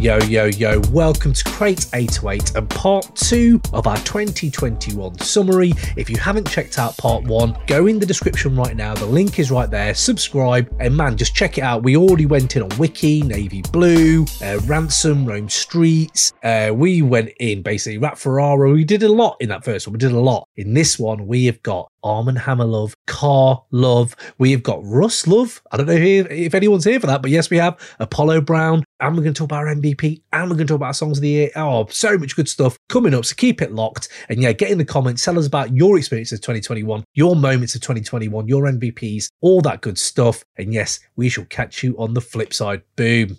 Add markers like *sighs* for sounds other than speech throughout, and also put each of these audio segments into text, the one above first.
Yo, yo, yo, welcome to Crate 808 and part two of our 2021 summary. If you haven't checked out part one, go in the description right now. The link is right there. Subscribe and man, just check it out. We already went in on Wiki, Navy Blue, uh, Ransom, Rome Streetz. Uh, we went in basically Rap Ferreira. We did a lot in that first one. We did a lot. In this one, we have got Armand Hammer love, Ka love. We've got Russ love. I don't know if, if anyone's here for that, but yes, we have Apollo Brown. And we're going to talk about our MVP. And we're going to talk about songs of the year. Oh, so much good stuff coming up. So keep it locked. And yeah, get in the comments. Tell us about your experiences of 2021, your moments of 2021, your MVPs, all that good stuff. And yes, we shall catch you on the flip side. Boom.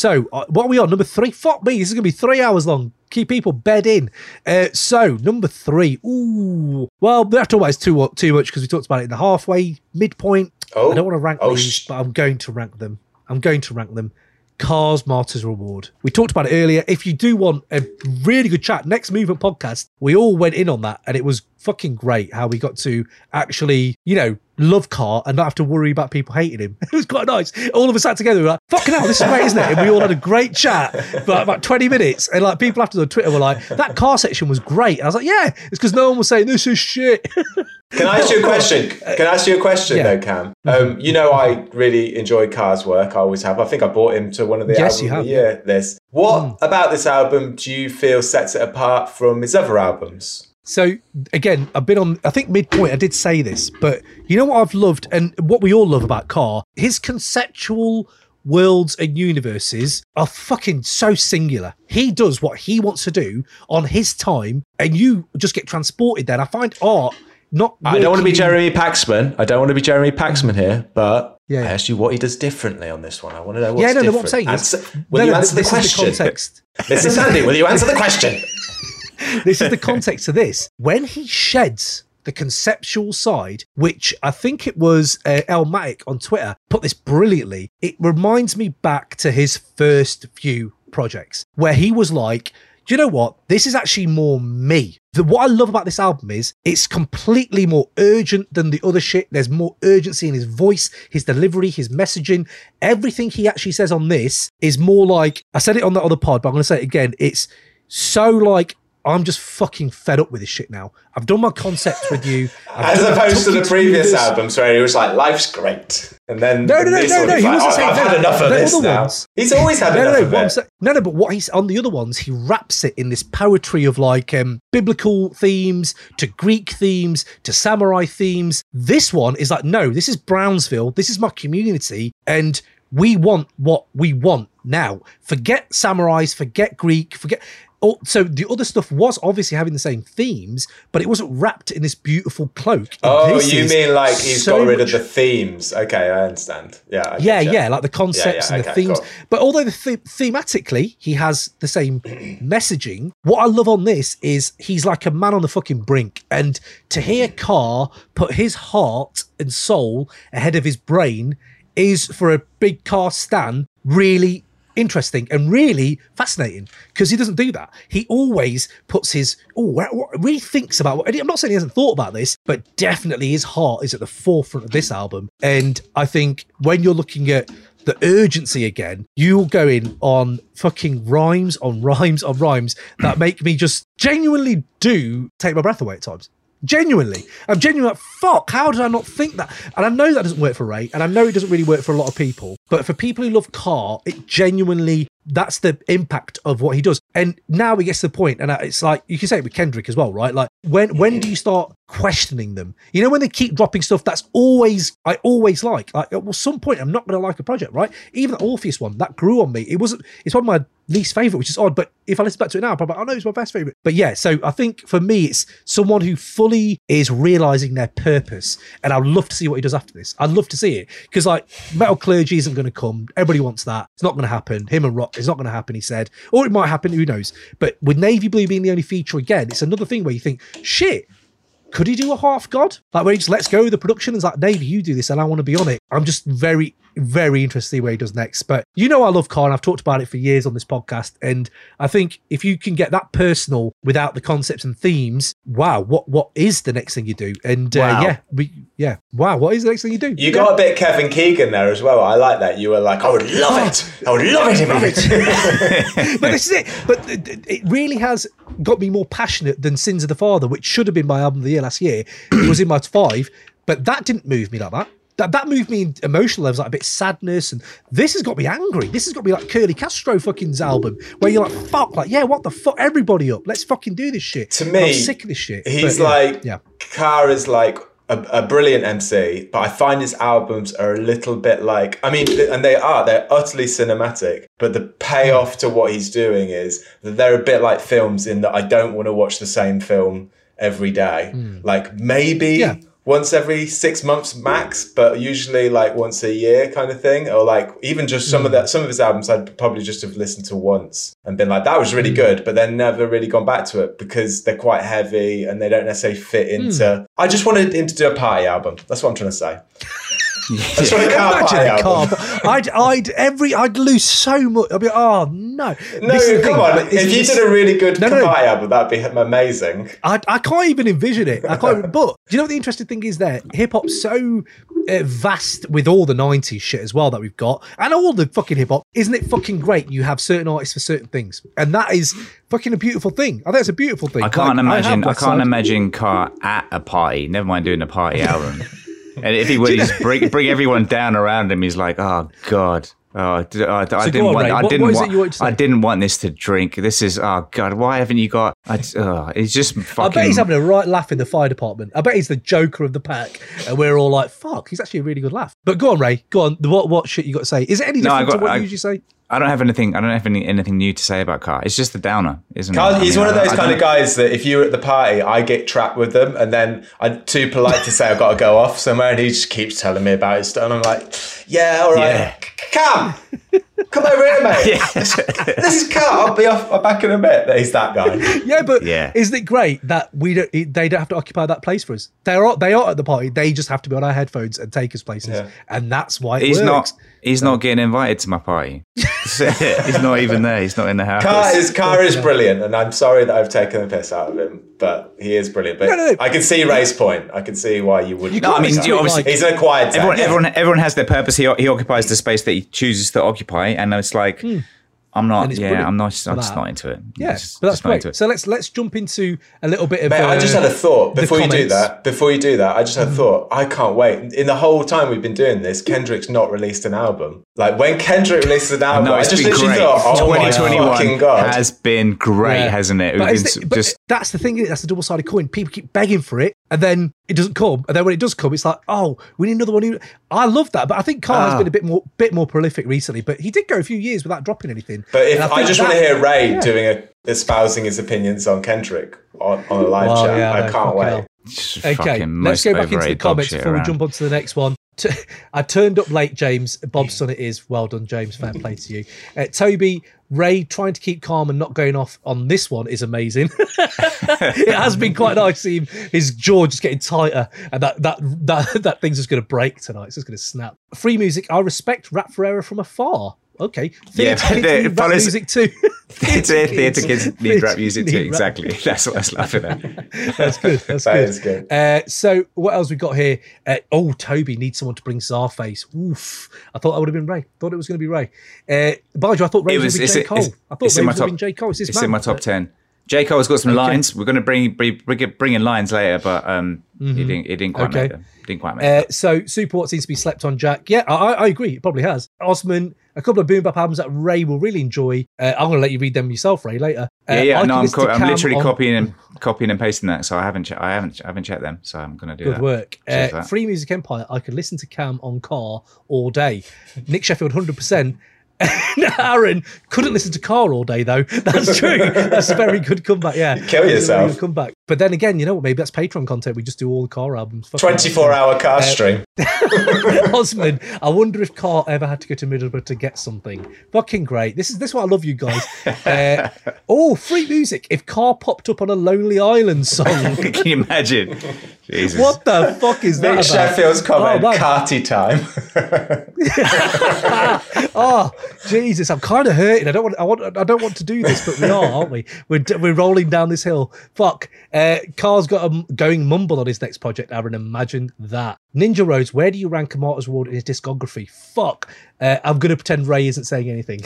So, uh, what are we on? Number three? Fuck me, this is going to be three hours long. Keep people bed in. Uh, so, number three. Ooh. Well, we have to always too, too much because we talked about it in the halfway, midpoint. Oh. I don't want to rank Oh, these, sh- but I'm going to rank them. I'm going to rank them. Ka's Martyrs Reward. We talked about it earlier. If you do want a really good chat, next movement podcast, we all went in on that and it was fucking great how we got to actually, you know, love Ka and not have to worry about people hating him. *laughs* It was quite nice. All of us sat together, we were like, fucking hell, this is great, isn't it? And we all had a great chat for about 20 minutes. And like people after on Twitter were like, that Ka section was great. And I was like, yeah, it's because no one was saying this is shit. *laughs* Can I ask you a question? Can I ask you a question Yeah. though, Cam? Um, you know, I really enjoy Ka's work. I always have. I think I brought him to one of the Yes, album you of the year list. What about this album do you feel sets it apart from his other albums? So again, I've been on. I think midpoint. I did say this, but you know what I've loved, and what we all love about Ka, his conceptual worlds and universes are fucking so singular. He does what he wants to do on his time, and you just get transported there. And I find art not. I don't want to be Jeremy Paxman. I don't want to be Jeremy Paxman here, but Yeah. I asked you what he does differently on this one. I want to know what's Yeah, no, no. What I'm saying is, Answer- will no, you no, answer the this question? is the context. *laughs* Mr. Sandy, will you answer the question? This is the *laughs* context of this. When he sheds the conceptual side, which I think it was uh, Elmatic on Twitter put this brilliantly, it reminds me back to his first few projects where he was like, do you know what? This is actually more me. The, what I love about this album is it's completely more urgent than the other shit. There's more urgency in his voice, his delivery, his messaging. Everything he actually says on this is more like I said it on the other pod, but I'm going to say it again. It's so like I'm just fucking fed up with this shit now. I've done my concepts with you. *laughs* I've As opposed to the previous this. albums where he was like, life's great. And then No, no, no, no, no, he like, wasn't "Oh, saying I've that. had enough of The this now. ones- He's always had No, no, enough no, of it. saying- no, no, but what he's on the other ones, he wraps it in this poetry of like um, biblical themes to Greek themes to samurai themes. This one is like, no, this is Brownsville. This is my community, and we want what we want now. Forget samurais, forget Greek, forget. Oh, so the other stuff was obviously having the same themes, but it wasn't wrapped in this beautiful cloak. Oh, this you mean like he's so got rid of the themes? Okay, I understand. Yeah, I yeah, yeah, like the concepts Yeah, yeah, and the themes. cool. But although the the- thematically he has the same *clears throat* messaging, what I love on this is he's like a man on the fucking brink. And to hear mm-hmm. Ka put his heart and soul ahead of his brain is for a big Ka stan really interesting and really fascinating because he doesn't do that. He always puts his oh what, what- really thinks about. What, I'm not saying he hasn't thought about this, but definitely his heart is at the forefront of this album. And I think when you're looking at the urgency again, you'll go in on fucking rhymes on rhymes on rhymes that make me just genuinely do take my breath away at times. Genuinely. I'm genuinely like, fuck, how did I not think that? And I know that doesn't work for Ray, and I know it doesn't really work for a lot of people. But for people who love Ka, it genuinely that's the impact of what he does. And now he gets to the point, and it's like you can say it with Kendrick as well, right? Like when when do you start questioning them? You know, when they keep dropping stuff that's always I always like. Like at some point, I'm not going to like a project, right? Even the Orpheus one that grew on me. It wasn't. It's one of my least favorite, which is odd. But if I listen back to it now, I'm probably like, oh no, it's my best favorite. But yeah, so I think for me, it's someone who fully is realizing their purpose, and I'd love to see what he does after this. I'd love to see it because like metal clergy isn't going to come. Everybody wants that. It's not going to happen. Him and Roc, it's not going to happen. He said, or it might happen. Who knows? But with Navy Blue being the only feature again, it's another thing where you think, shit. Could he do a half god? Like where he just lets go of the production is like, Navy, you do this and I want to be on it. I'm just very very see where he does next. But you know, I love Ka, and I've talked about it for years on this podcast. And I think if you can get that personal without the concepts and themes, wow, what what is the next thing you do? And uh, Wow. yeah, we yeah, wow, what is the next thing you do? You got a bit Kevin Keegan there as well. I like that. You were like, I would love it. I would love it if it. *laughs* but this is it. But it it really has got me more passionate than Sins of the Father, which should have been my album of the year last year. It was in my five, but that didn't move me like that. That, that moved me in emotional levels, like a bit sadness, and this has got me angry. This has got me like Curly Castro fucking's album, where you're like, fuck, like, yeah, what the fuck, everybody up, let's fucking do this shit. To me, I'm sick of this shit. He's But, yeah, like, yeah, Ka is like a, a brilliant MC, but I find his albums are a little bit like, I mean, and they are, they're utterly cinematic, but the payoff to what he's doing is that they're a bit like films in that I don't want to watch the same film every day. Hmm. Like maybe. Yeah. Once every six months max, but usually like once a year kind of thing, or like even just some Hmm. of that some of his albums I'd probably just have listened to once and been like that was Hmm. really good, but then never really gone back to it because they're quite heavy and they don't necessarily fit Hmm. into. I just wanted him to do a party album. That's what I'm trying to say. I just want a Ka Imagine party a Ka. I'd, I'd every, I'd lose so much. I'd be, oh no. No, This is the come thing, on. but If you did a really good No, no, no. album, that'd be amazing. I, I can't even envision it. I can't. but do you know what the interesting thing is? There, hip hop's so uh, vast with all the '90s shit as well that we've got, and all the fucking hip hop. Isn't it fucking great? You have certain artists for certain things, and that is fucking a beautiful thing. I think it's a beautiful thing. I can't Like, imagine. have I, can't Side. imagine Ka at a party. Never mind doing a party album. *laughs* and if he would just *laughs* bring bring everyone down around him, he's like, "Oh God, oh, d- oh, I didn't on, want. Ray. I What- didn't what want. want I didn't want this to drink. This is oh God. Why haven't you got? I, oh, it's just Fucking... I bet he's having a right laugh in the fire department. I bet he's the Joker of the pack, and we're all like, "Fuck!" He's actually a really good laugh. But go on, Ray. Go on. What what shit you got to say? Is it any No, different got- to what I- you usually say? I don't have anything. I don't have any, anything new to say about Ka. It's just the downer, isn't Carl, it? I he's mean, one of those I kind of guys that if you're at the party, I get trapped with them, and then I'm too polite to say I've got to go off somewhere, and he just keeps telling me about his stuff, and I'm like, "Yeah, all right, Yeah. Come, come over here, mate. *laughs* *laughs* this is Carl. I'll be off I'm back in a bit." That he's that guy. *laughs* Yeah, but Yeah. isn't it great that we don't? They don't have to occupy that place for us. They are. They are at the party. They just have to be on our headphones and take us places, Yeah. and that's why it He's works. not. He's not getting invited to my party. *laughs* he's not even there. He's not in the house. Ka is *laughs* Ka is brilliant, and I'm sorry that I've taken the piss out of him, but he is brilliant. But No, no, no. I can see Ray's point. I can see why you would. No, I mean, It's you like- obviously, he's an acquired taste. everyone, everyone, everyone has their purpose. He, he occupies the space that he chooses to occupy, and it's like, I'm not. Yeah, I'm not. I'm for just that. not into it. Yeah, Just- but that's not into great. it. So let's let's jump into a little bit of. Mate, I just uh, had a thought before you do comments. Mm-hmm. that. Before you do that, I just had a thought. I can't wait. In the whole time we've been doing this, Kendrick's not released an album. Like when Kendrick releases an album, no, I it's just been literally great. thought, oh my 2021 fucking god. has been great, Yeah. hasn't it? But, been is s- but just that's the thing. That's the double sided coin. People keep begging for it, and then it doesn't come. And then when it does come, it's like, oh, we need another one. I love that, but I think Carl has Ah. been a bit more bit more prolific recently. But he did go a few years without dropping anything. But if And I, just that- want to hear Ray yeah. doing a espousing his opinions on Kendrick on, on a live Well, chat, yeah, I no, can't wait. Okay, let's go back into the comments shit before we jump on to the next one. I turned up late, James. Bob's son it is. Well done, James. Fair play to you. Uh, Toby, Ray trying to keep calm and not going off on this one is amazing. *laughs* it has been quite nice to see him, his jaw just getting tighter and that that that, *laughs* that thing's just going to break tonight. It's just going to snap. Free music. I respect Rap Ferreira from afar. Okay. Yeah, Theatre kids *laughs* but the- need rap follows- music too. *laughs* *laughs* Theatre, theatre kids need rap music too. rap Exactly. That's what I was laughing at. That's good. That's That good. is good. Uh, so what else we got here? Uh, oh, Toby needs someone to bring Czarface. Oof! I thought that would have been Ray. Thought it was going to be Ray. Uh, Bajo, I thought Ray was, was. going to be J Cole. I thought Ray in my was top. going to be J Cole. It's, It's man. in my top ten. J Cole's got some Okay. lines. We're going to bring bring bring, in lines later, but um, he didn't. He didn't quite Mm-hmm. Okay. make them. Didn't quite make Uh, so Super What seems to be slept on Jack. Yeah, I I agree. It probably has. Osman, a couple of boom bap albums that Ray will really enjoy. Uh, I'm going to let you read them yourself, Ray, later. Uh, Yeah, yeah. I no, I'm, co- I'm literally on- copying and copying and pasting that. So I haven't. Che- I haven't. I haven't checked them. So I'm going to do that. Good that. work. Uh. Free Music Empire. I could listen to Cam on Ka all day. Nick Sheffield, hundred percent. *laughs* Aaron couldn't listen to Ka all day though. *laughs* That's true. That's a very good comeback. Yeah, kill yourself. good comeback. But then again, you know what? Maybe that's Patreon content. We just do all the Ka albums. Fuck 24 hour Ka Uh, stream. *laughs* Osman, I wonder if Carl ever had to go to Middlesbrough to get something. Fucking great. This is this is why I love you guys. Uh, oh, free music. If Carl popped up on a Lonely Island song, *laughs* Can you imagine? Jesus. what the fuck is that? Nick about? Sheffield's comment, Oh, carty time. *laughs* Oh, Jesus! I'm kind of hurting. I don't want. I want. I don't want to do this, but we are, aren't we? We're we're rolling down this hill. Fuck. Uh, Carl's got a going mumble on his next project. Aaron, imagine that. Ninja Rhodes. Where do you rank a Martyr's Ward in his discography? Fuck. Uh, I'm gonna pretend Ray isn't saying anything.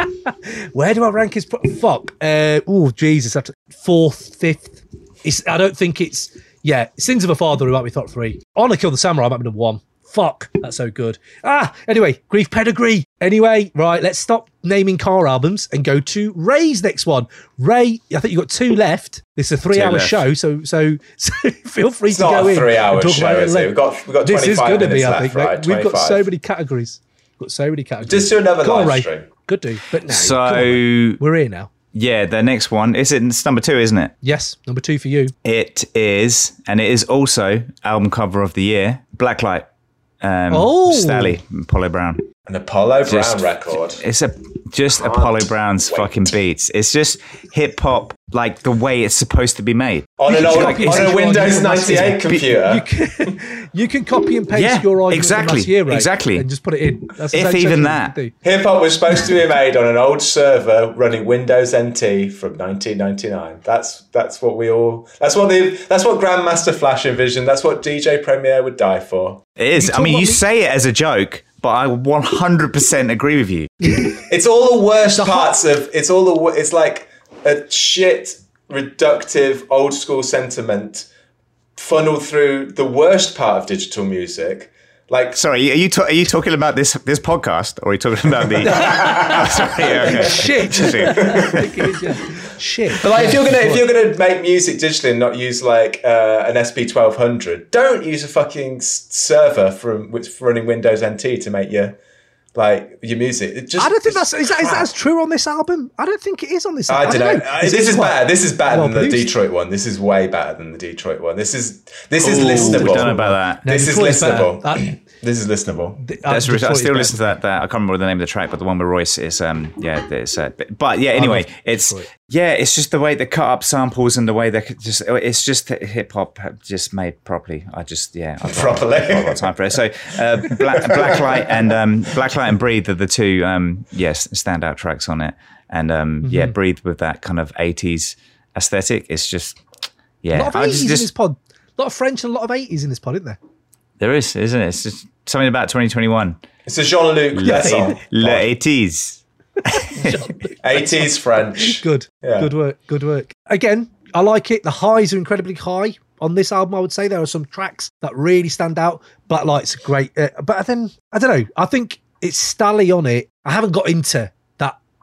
*laughs* Where do I rank his? Pro- fuck. Uh, oh, Jesus. Fourth, fifth. It's. I don't think it's. Yeah, Sins of a Father might be top three. Honor Kill the Samurai I might be number one. Fuck, that's so good. Ah, anyway, Grief Pedigree. Anyway, right, let's stop naming Ka albums and go to Ray's next one. Ray, I think you've got two left. This is a three hour left. show, so so *laughs* so feel free It's to not go a in. three hour talk show, about it is it? We've got, we've got 25 This is going to be, I left, think. right? We've got so many categories. Got so many categories. Just do another Go on, live Ray. stream. Good do. But no, So on, we're here now. yeah, the next one is it? It's number two, isn't it? Yes, number two for you. It is, and it is also album cover of the year. Blacklight. Um, Oh. Stalley, Apollo Brown. An Apollo Brown record. It's a just Can't Apollo Brown's wait. fucking beats. It's just hip hop, like the way it's supposed to be made. On an, old, copy on a Windows 98 computer. You can, *laughs* you can copy and paste Yeah, your argument exactly, from last year, Ray, exactly. and just put it in. That's If even that. you can do. Hip hop was supposed to be made on an old server running Windows NT from 1999. That's that's what we all. That's what the. That's what Grandmaster Flash envisioned. That's what DJ Premier would die for. It is. I mean, you me- say it as a joke, but I 100% agree with you. It's all the worst parts of. It's all the. It's like a shit, reductive, old school sentiment funneled through the worst part of digital music. Like Sorry, are you ta- are you talking about this this podcast, or are you talking about the? *laughs* *laughs* oh, sorry, yeah, okay. Shit. *laughs* Shit. I think yeah. But like, if you're gonna if you're gonna make music digitally and not use like uh, an SP twelve hundred, don't use a fucking server from with running Windows NT to make your like your music. It just I don't think that's is that, is that as true on this album. I don't think it is on this. I album. don't know. Uh, Is this it is quite better. This is better well than the? Detroit one. This is way better than the Detroit one. This is this is Ooh, listenable. we don't know about that. No, This is listenable. That- This is listenable. uh, That's I still listen to that, that. I can't remember the name of the track, but the one with Royce is um yeah it's uh, but, but yeah anyway it's Detroit. yeah it's just the way they cut up samples and the way they just it's just hip hop just made properly. I just yeah I've got- Properly. I've got time for it. So uh, Black Blacklight and um Blacklight and Breathe are the two um yes standout tracks on it, and um Mm-hmm. yeah Breathe with that kind of eighties aesthetic. It's just yeah A lot of eighties just, in this pod. A lot of French and a lot of eighties in this pod, isn't there? There is isn't it? It's just something about twenty twenty one. It's a Jean Luc Besson. Le eighties. *laughs* 80s French. Good. Yeah. Good work. Good work. Again, I like it. The highs are incredibly high on this album. I would say there are some tracks that really stand out. Black Blacklight's great, uh, but then I don't know. I think it's Stalley on it. I haven't got into that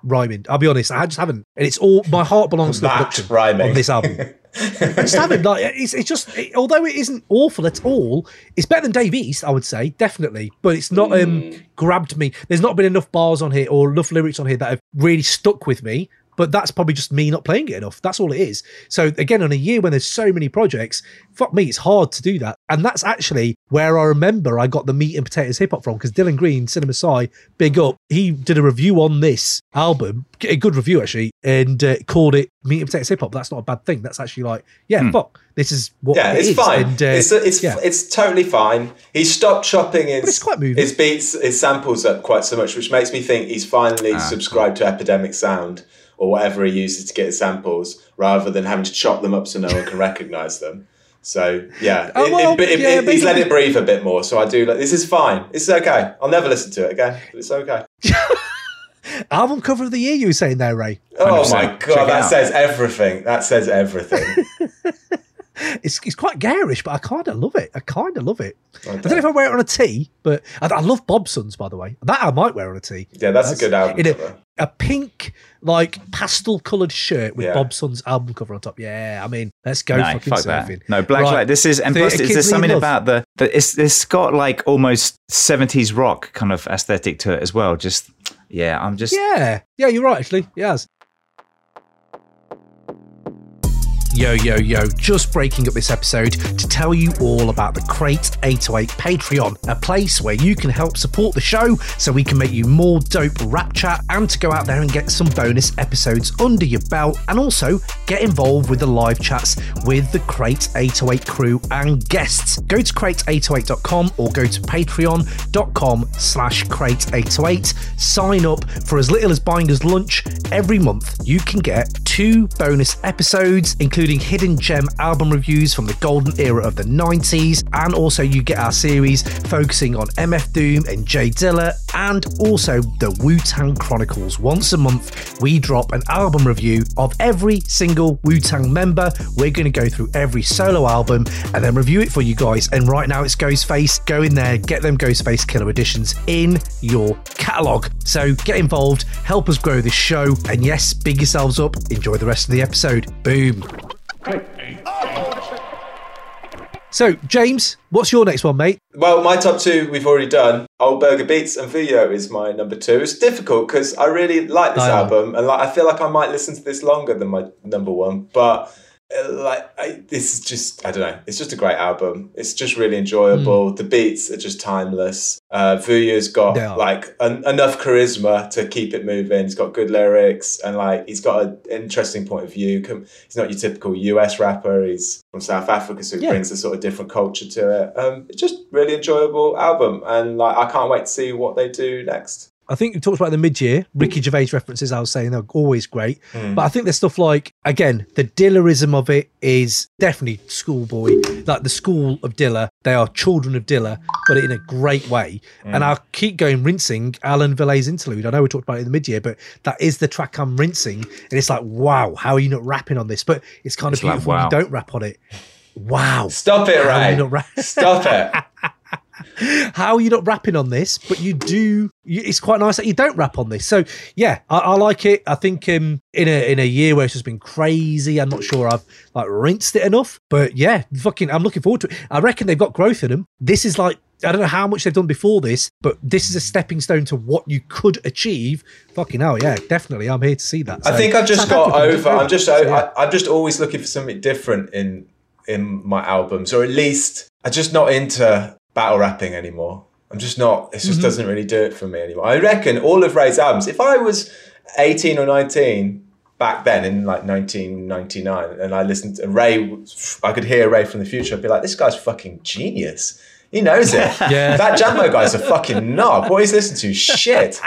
rhyming. I'll be honest. I just haven't. And it's all my heart belongs to the That production rhyming. on this album. I *laughs* just haven't. Like, it's, it's just it, although it isn't awful at all, it's better than Dave East. I would say definitely, but it's not um grabbed me. There's not been enough bars on here or enough lyrics on here that have really stuck with me. But that's probably just me not playing it enough. That's all it is. So again, on a year when there's so many projects, fuck me, it's hard to do that. And that's actually where I remember I got the meat and potatoes hip hop from because Dylan Green, Cinema Sci, big up. He did a review on this album, a good review actually, and uh, called it meat and potatoes hip hop. That's not a bad thing. That's actually like, yeah, fuck, this is what. Yeah, it it's is. fine. And, uh, it's it's yeah. it's totally fine. He stopped chopping his it's quite moving. his beats, his samples up quite so much, which makes me think he's finally subscribed to Epidemic Sound or whatever he uses to get his samples, rather than having to chop them up so no one can recognize them. So yeah, Oh, well, it- it- yeah, it- he's let it breathe a bit more. So I do like this is fine. This is okay. I'll never listen to it again. But it's okay. *laughs* album cover of the year. You were saying there, Ray. Oh 100%. my god, it that says everything. That says everything. *laughs* It's, it's quite garish, but I kind of love it. I kind of love it. I don't know if I wear it on a tee, but I, I love Bobsons, by the way. That I might wear on a tee. yeah, that's, a good album in a, cover. a pink, like pastel coloured shirt with Yeah. Bobson's album cover on top. Yeah, I mean, let's go no, fucking fuck surfing. that. No, Black Right. This is and Theatre plus, is Kids there's something Love. about the, the it's it's got like almost seventies rock kind of aesthetic to it as well. Just yeah, I'm just Yeah, yeah, you're right. Actually, yes. Yo, yo, yo, just breaking up this episode to tell you all about the Crate 808 Patreon, a place where you can help support the show so we can make you more dope rap chat and to go out there and get some bonus episodes under your belt and also get involved with the live chats with the Crate 808 crew and guests. Go to crate808.com or go to patreon.com slash crate808. Sign up for as little as buying us lunch every month. You can get two bonus episodes, including hidden gem album reviews from the golden era of the 90s, and also you get our series focusing on MF Doom and J Dilla, and also the Wu Tang Chronicles. Once a month, we drop an album review of every single Wu Tang member. We're going to go through every solo album and then review it for you guys. And right now it's Ghostface. Go in there, get them Ghostface Killah editions in your catalogue. So get involved, help us grow this show, and yes, big yourselves up. Enjoy the rest of the episode. Boom. Oh. So, James, what's your next one, mate? Well, my top two we've already done. Ol' Burger Beats and Vuyo is my number two. It's difficult because I really like this I know. album, and like I feel like I might listen to this longer than my number one. But like, I, this is just I don't know. It's just a great album. It's just really enjoyable. The beats are just timeless. Uh, Vuyo's got are. like en- enough charisma to keep it moving. He's got good lyrics, and like he's got an interesting point of view. He's not your typical US rapper. He's from South Africa, so he Yeah. brings a sort of different culture to it. Um, it's just really enjoyable album, and like I can't wait to see what they do next. I think we talked about the mid-year Ricky mm. Gervais references. I was saying they're always great, mm. but I think there's stuff like again the Dillarism of it is definitely schoolboy, like the school of Dilla. They are children of Dilla, but in a great way. And mm. I'll keep going rinsing Alan Villet's interlude. I know we talked about it in the mid-year, but that is the track I'm rinsing, and it's like wow, how are you not rapping on this? But it's kind It's of like, beautiful when wow. you don't rap on it. Wow, Stop it, are Ray! you ra- Stop it! *laughs* how are you not rapping on this but you do you, it's quite nice that you don't rap on this so yeah I, I like it i think um in a in a year where it's just been crazy i'm not sure i've like rinsed it enough but yeah fucking i'm looking forward to it i reckon they've got growth in them this is like I don't know how much they've done before this, but this is a stepping stone to what you could achieve. Fucking hell, yeah, definitely. I'm here to see that. I think I've just got over. I'm just. So, yeah. I, I'm just always looking for something different in in my albums, or at least I'm just not into battle rapping anymore. I'm just not. It Mm-hmm. just doesn't really do it for me anymore. I reckon all of Ray's albums. If I was 18 or 19 back then in like 1999, and I listened to Ray, I could hear Ray from the future. I'd be like, this guy's fucking genius. He knows it. *laughs* Yeah. That Jambo guy's a fucking knob. What he's listening to, shit.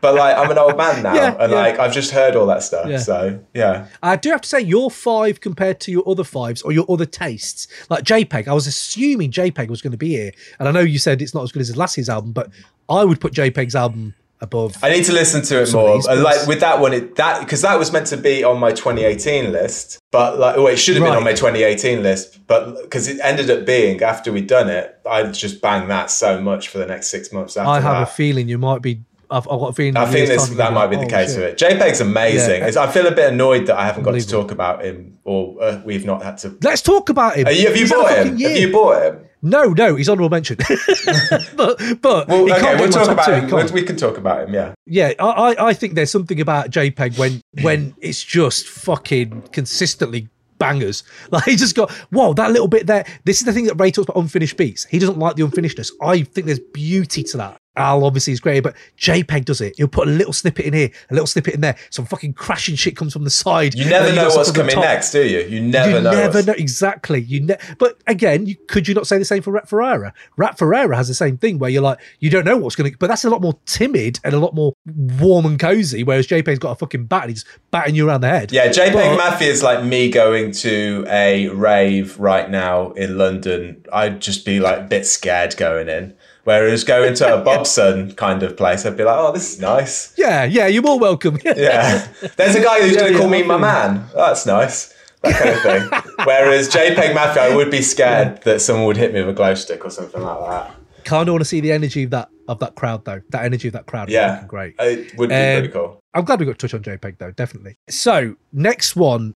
But like, I'm an old man now, Yeah, and yeah. like, I've just heard all that stuff. So yeah, I do have to say, your five compared to your other fives or your other tastes, like JPEG, I was assuming JPEG was going to be here. And I know you said it's not as good as his last year's album, but I would put JPEG's album above. I need to listen to it more. like with that one, it, that because that was meant to be on my 2018 list, but like, well, it should have been on my 2018 list, but because it ended up being after we'd done it, I just banged that so much for the next six months. After I have that. a feeling you might be. I've, I've got a feeling. I think this, that might be the "Oh, case shit." with it. JPEG's amazing. Yeah. I feel a bit annoyed that I haven't got to talk about him, or uh, we've not had to. Let's talk about him. Are you, have you He's bought him? year. Have you bought him? No, no, he's honourable mention. *laughs* but but Well, he can't okay, we'll talk about two, him. We can talk about him. Yeah. Yeah, I, I I think there's something about JPEG when when it's just fucking consistently bangers. *laughs* Like he just got whoa that little bit there. This is the thing that Ray talks about unfinished beats. He doesn't like the unfinishedness. I think there's beauty to that. Al obviously is great, but JPEG does it. He'll put a little snippet in here, a little snippet in there. Some fucking crashing shit comes from the side. You never know what's stuff on the coming next, do you? You never you know. never what's- know exactly. You ne- but again, you, could you not say the same for Rap Ferreira? Rap Ferreira has the same thing where you're like, you don't know what's going to, but that's a lot more timid and a lot more warm and cozy. Whereas JPEG's got a fucking bat and he's batting you around the head. Yeah, JPEG But- Mafia is like me going to a rave right now in London. I'd just be like a bit scared going in. Whereas going to a *laughs* Bobson kind of place, I'd be like, oh, this is nice. yeah, yeah. You're more welcome. *laughs* Yeah. There's a guy who's Yeah, going to call me my man. Oh, that's nice. That kind of thing. *laughs* Whereas JPEG Mafia, I would be scared that someone would hit me with a glow stick or something like that. Kind of want to see the energy of that of that crowd though. That energy of that crowd. Yeah. great. It would be Um, pretty cool. I'm glad we got to touch on JPEG though, definitely. So next one,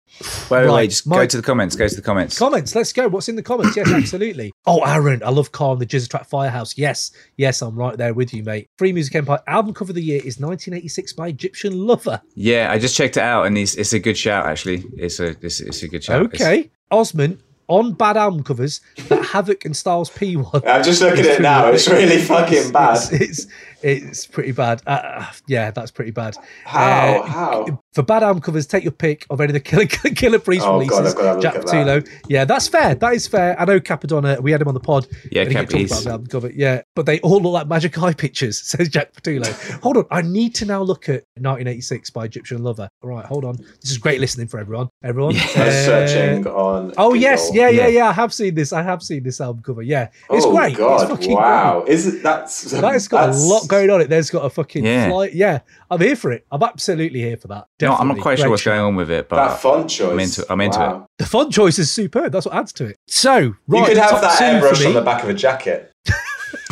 Wait, Right, wait. Just my- go to the comments. Go to the comments. comments. Let's go. What's in the comments? Yes, *clears throat* absolutely. Oh, Aaron, I love Carl and the Jizz Track Firehouse. Yes, yes, I'm right there with you, mate. Free Music Empire album cover of the year is 1986 by Egyptian Lover. yeah, I just checked it out, and it's, it's a good shout. Actually, it's a it's, it's a good shout. It's- Okay, Osman on bad album covers that Havoc and Styles P one. I'm just looking at it now. It's really fucking bad. It's, it's it's pretty bad. Uh, yeah, that's pretty bad. How? Uh, How? For bad album covers, take your pick of any of the Killer *laughs* Killah Priest Oh, God, releases. I've got to Jack look that. Patullo. Yeah, that's fair. That is fair. I know Cappadonna. We had him on the pod. Yeah, and he Cap- talked he's- about the album cover. Yeah, but they all look like Magic Eye pictures. *laughs* Says Jack Patullo. hold on, I need to now look at 1986 by Egyptian Lover. All right, hold on. This is great listening for everyone. Everyone. I'm Uh, searching on. Oh yes, yeah, yeah, Yeah. yeah. I have seen this. I have seen this album cover. Yeah, it's oh, great. God, it's fucking wow. great. Is it that's That has got that's- a lot going on. It. There's got a fucking Yeah. flight. Yeah, I'm here for it. I'm absolutely here for that. No, I'm not Definitely. quite sure what's shout. going on with it, but That font choice. I'm into- I'm into wow. The font choice is superb. That's what adds to it. So, right, You could have that airbrush on the back of a jacket.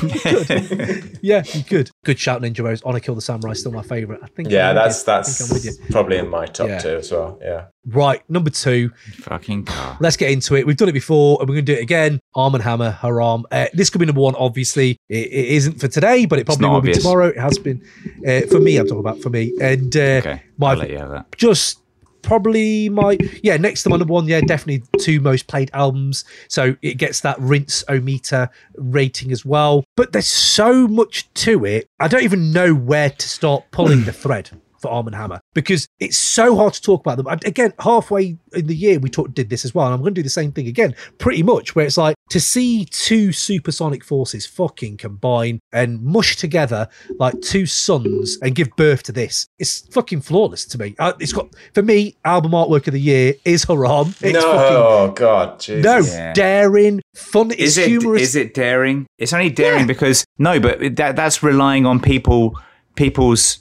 *laughs* Yeah, you could. Good shout, Ninja Rose. Honor Kill the Samurai, still my favourite. I think. Yeah, I'm with that's you. That's I'm with you. probably in my top Yeah. two as well. Yeah. Right, number two. fucking Ka. Let's get into it. We've done it before, and we're going to do it again. Armand Hammer, Haram. Uh, this could be number one. Obviously, it, it isn't for today, but it probably will obvious. be tomorrow. It has been uh, for me. I'm talking about for me, and uh, Okay, my I'll let you have that. just probably my yeah next to my number one yeah definitely two most played albums. So it gets that rinse o meter rating as well. But there's so much to it i don't even know where to start pulling the thread for Armand Hammer because it's so hard to talk about them. Again, halfway in the year we talked did this as well, and I'm going to do the same thing again, pretty much. Where it's like to see two supersonic forces fucking combine and mush together like two suns and give birth to this. It's fucking flawless to me. Uh, it's got for me album artwork of the year is Haram. It's no, fucking oh God, Jesus. no Yeah. daring, fun. It's Is it humorous. is it daring? It's only daring Yeah. because no, but that that's relying on people people's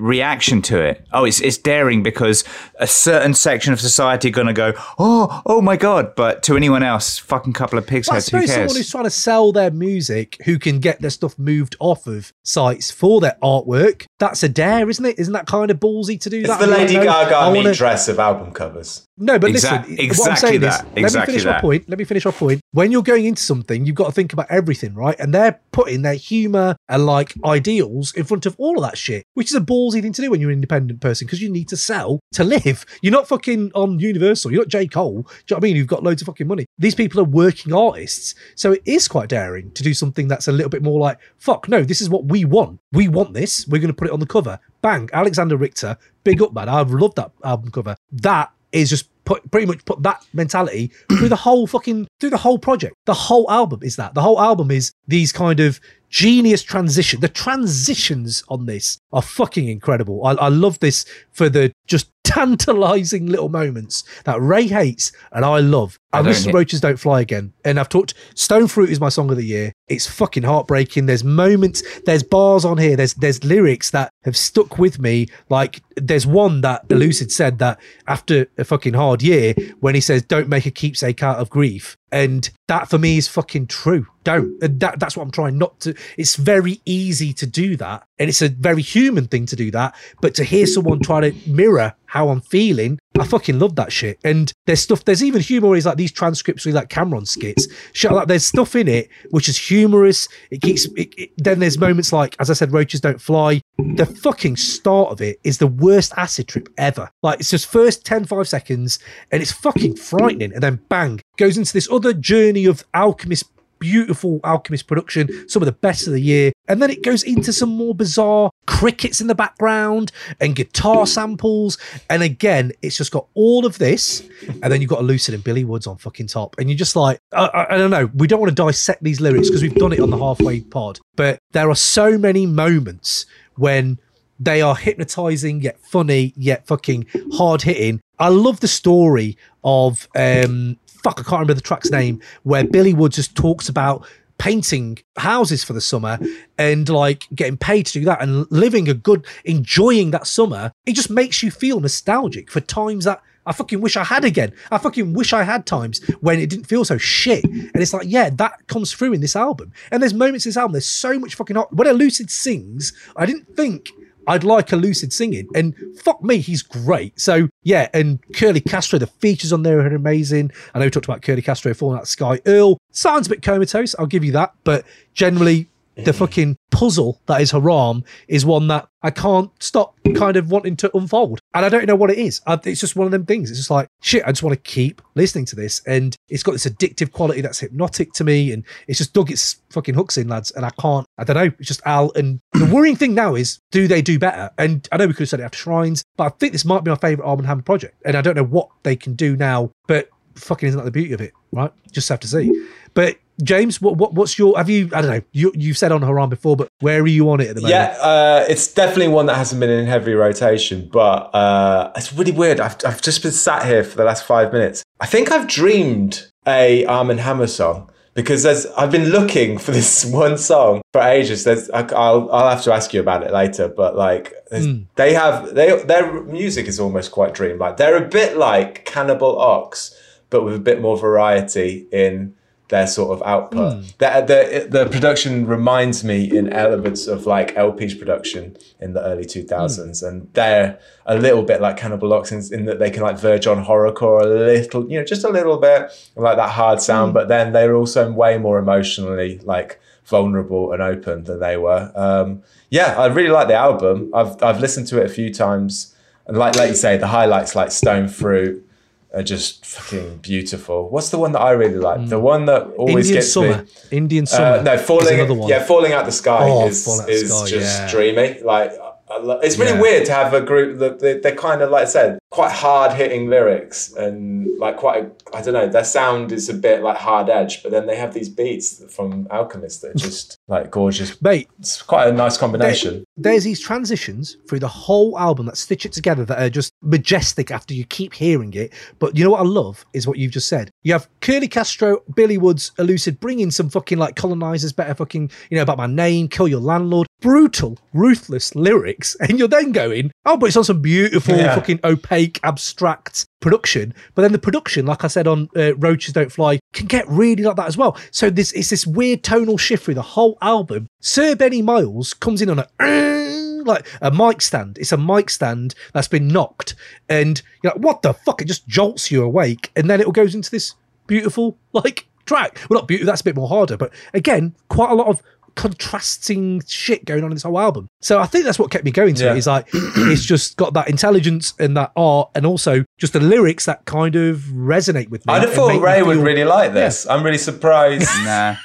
reaction to it. Oh, it's it's daring because a certain section of society are going to go, "Oh, oh my god," but to anyone else, fucking couple of pig's But I heads, who suppose someone who's trying to sell their music, who can get their stuff moved off of sites for their artwork, that's a dare, isn't it? Isn't that kind of ballsy to do It's that? the Be Lady no, Gaga I meat wanna- dress of album covers. No, but Exact- listen, what I'm saying that, is, let me exactly finish my point. Let me finish my point. When you're going into something, you've got to think about everything, right? And they're putting their humor and like ideals in front of all of that shit, which is a ballsy thing to do when you're an independent person because you need to sell to live. You're not fucking on Universal. You're not J. Cole. Do you know what I mean? You've got loads of fucking money. These people are working artists. So it is quite daring to do something that's a little bit more like, fuck, no, this is what we want. We want this. We're going to put it on the cover. Bang. Alexander Richter, big up, man. I've loved that album cover. That is just put pretty much put that mentality through the whole fucking through the whole project. The whole album is that. The whole album is these kind of genius transition. The transitions on this are fucking incredible. I, I love this for the just tantalizing little moments that Ray hates and I love. I, I to hate- Roaches Don't Fly again. And I've talked Stone Fruit is my song of the year. It's fucking heartbreaking. There's moments, there's bars on here, there's there's lyrics that have stuck with me. Like there's one that Elucid said that after a fucking hard year, when he says, Don't make a keepsake out of grief. And that for me is fucking true. Don't. And that, that's what I'm trying not to. It's very easy to do that. And it's a very human thing to do that. But to hear someone try to mirror how I'm feeling, I fucking love that shit. And there's stuff, there's even humor he's like these transcripts with like Cameron skits. Shit like there's stuff in it which is humorous. It keeps, it, it- then there's moments like, as I said, Roaches Don't Fly. The fucking start of it is the worst acid trip ever. Like it's just first 10, 5 seconds and it's fucking frightening. And then bang, goes into this other journey of Alchemist beautiful Alchemist production, some of the best of the year. And then it goes into some more bizarre crickets in the background and guitar samples. And again, it's just got all of this. And then you've got a Lucid and Billy Woods on fucking top. And you're just like, I, I, I don't know. We don't want to dissect these lyrics because we've done it on the halfway pod. But there are so many moments when they are hypnotizing yet funny yet fucking hard hitting. I love the story of um fuck I can't remember the track's name where Billy Woods just talks about painting houses for the summer and like getting paid to do that and living a good enjoying that summer. It just makes you feel nostalgic for times that I fucking wish I had again. I fucking wish I had times when it didn't feel so shit. And it's like, yeah, that comes through in this album. And there's moments in this album, there's so much fucking. When Elucid sings, I didn't think I'd like a lucid singing. And fuck me, he's great. So yeah, and Curly Castro, the features on there are amazing. I know we talked about Curly Castro falling out the sky. Earl sounds a bit comatose, I'll give you that, but generally the fucking puzzle that is Haram is one that I can't stop kind of wanting to unfold. And I don't know what it is. I, it's just one of them things. It's just like, shit, I just want to keep listening to this. And it's got this addictive quality that's hypnotic to me. And it's just dug its fucking hooks in, lads. And I can't, I don't know. It's just Al. And *clears throat* the worrying thing now is, do they do better? And I know we could have said it after Shrines, but I think this might be my favourite Armand Hammer project. And I don't know what they can do now, but fucking isn't that the beauty of it, right? Just have to see. But James, what, what what's your? Have you? I don't know. You you've said on Haram before, but where are you on it at the moment? Yeah, uh, it's definitely one that hasn't been in heavy rotation, but uh, it's really weird. I've, I've just been sat here for the last five minutes. I think I've dreamed a Armand Hammer song because there's I've been looking for this *laughs* one song for ages. There's I, will I'll have to ask you about it later, but like Hmm. they have they their music is almost quite dreamlike. They're a bit like Cannibal Ox, but with a bit more variety in their sort of output. Hmm. The, the the production reminds me in elements of like El-P's production in the early 2000s, and they're a little bit like Cannibal Ox in, in that they can like verge on horrorcore a little, you know, just a little bit, like that hard sound, but then they're also way more emotionally like vulnerable and open than they were. Um, yeah, I really like the album. I've I've listened to it a few times, and like like you say, the highlights like Stone Fruit are just fucking beautiful. What's the one that I really like? The one that always Indian gets summer. me. Indian summer. Uh, no, falling. Yeah, falling out the sky Oh, is is Sky, just yeah. dreamy. Like I lo- it's really Yeah. weird to have a group that they, they're kind of like I said, quite hard hitting lyrics and like quite. I don't know. Their sound is a bit like hard edge, but then they have these beats from Alchemist that are just like gorgeous. Mate, It's quite a nice combination. there's these transitions through the whole album that stitch it together that are just majestic after you keep hearing it. But you know what I love is what you've just said. You have Curly Castro, Billy Woods, Elucid bringing some fucking like colonizers, better fucking, you know, about my name, kill your landlord, brutal, ruthless lyrics. And you're then going, oh, but it's on some beautiful, Yeah. fucking opaque, abstract production. But then the production, like I said on uh, Roaches Don't Fly, can get really like that as well. So this it's this weird tonal shift through the whole album. Sir Benny Miles comes in on a *clears throat* like a mic stand. It's a mic stand that's been knocked, and you're like, what the fuck? It just jolts you awake, and then it goes into this beautiful like track. Well, not beautiful. That's a bit more harder, but again, quite a lot of contrasting shit going on in this whole album. So I think that's what kept me going to Yeah. it. Is like *clears throat* it's just got that intelligence and that art, and also just the lyrics that kind of resonate with me. I'd have thought make me Ray would really like this. I'm really surprised *laughs* Nah,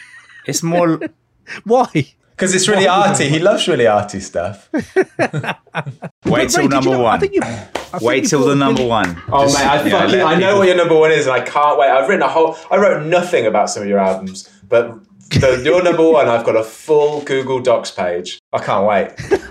it's more. *laughs* Why? because it's really Why arty. He loves really arty stuff. *laughs* Wait till Ray, did you number know- I one. think you, I think Wait till the number Billy- one. Oh Just, mate, I, you know, fucking, I know what your number one is, and I can't wait. I've written a whole. I wrote nothing about some of your albums, but the, your number one, I've got a full Google Docs page. I can't wait. *laughs*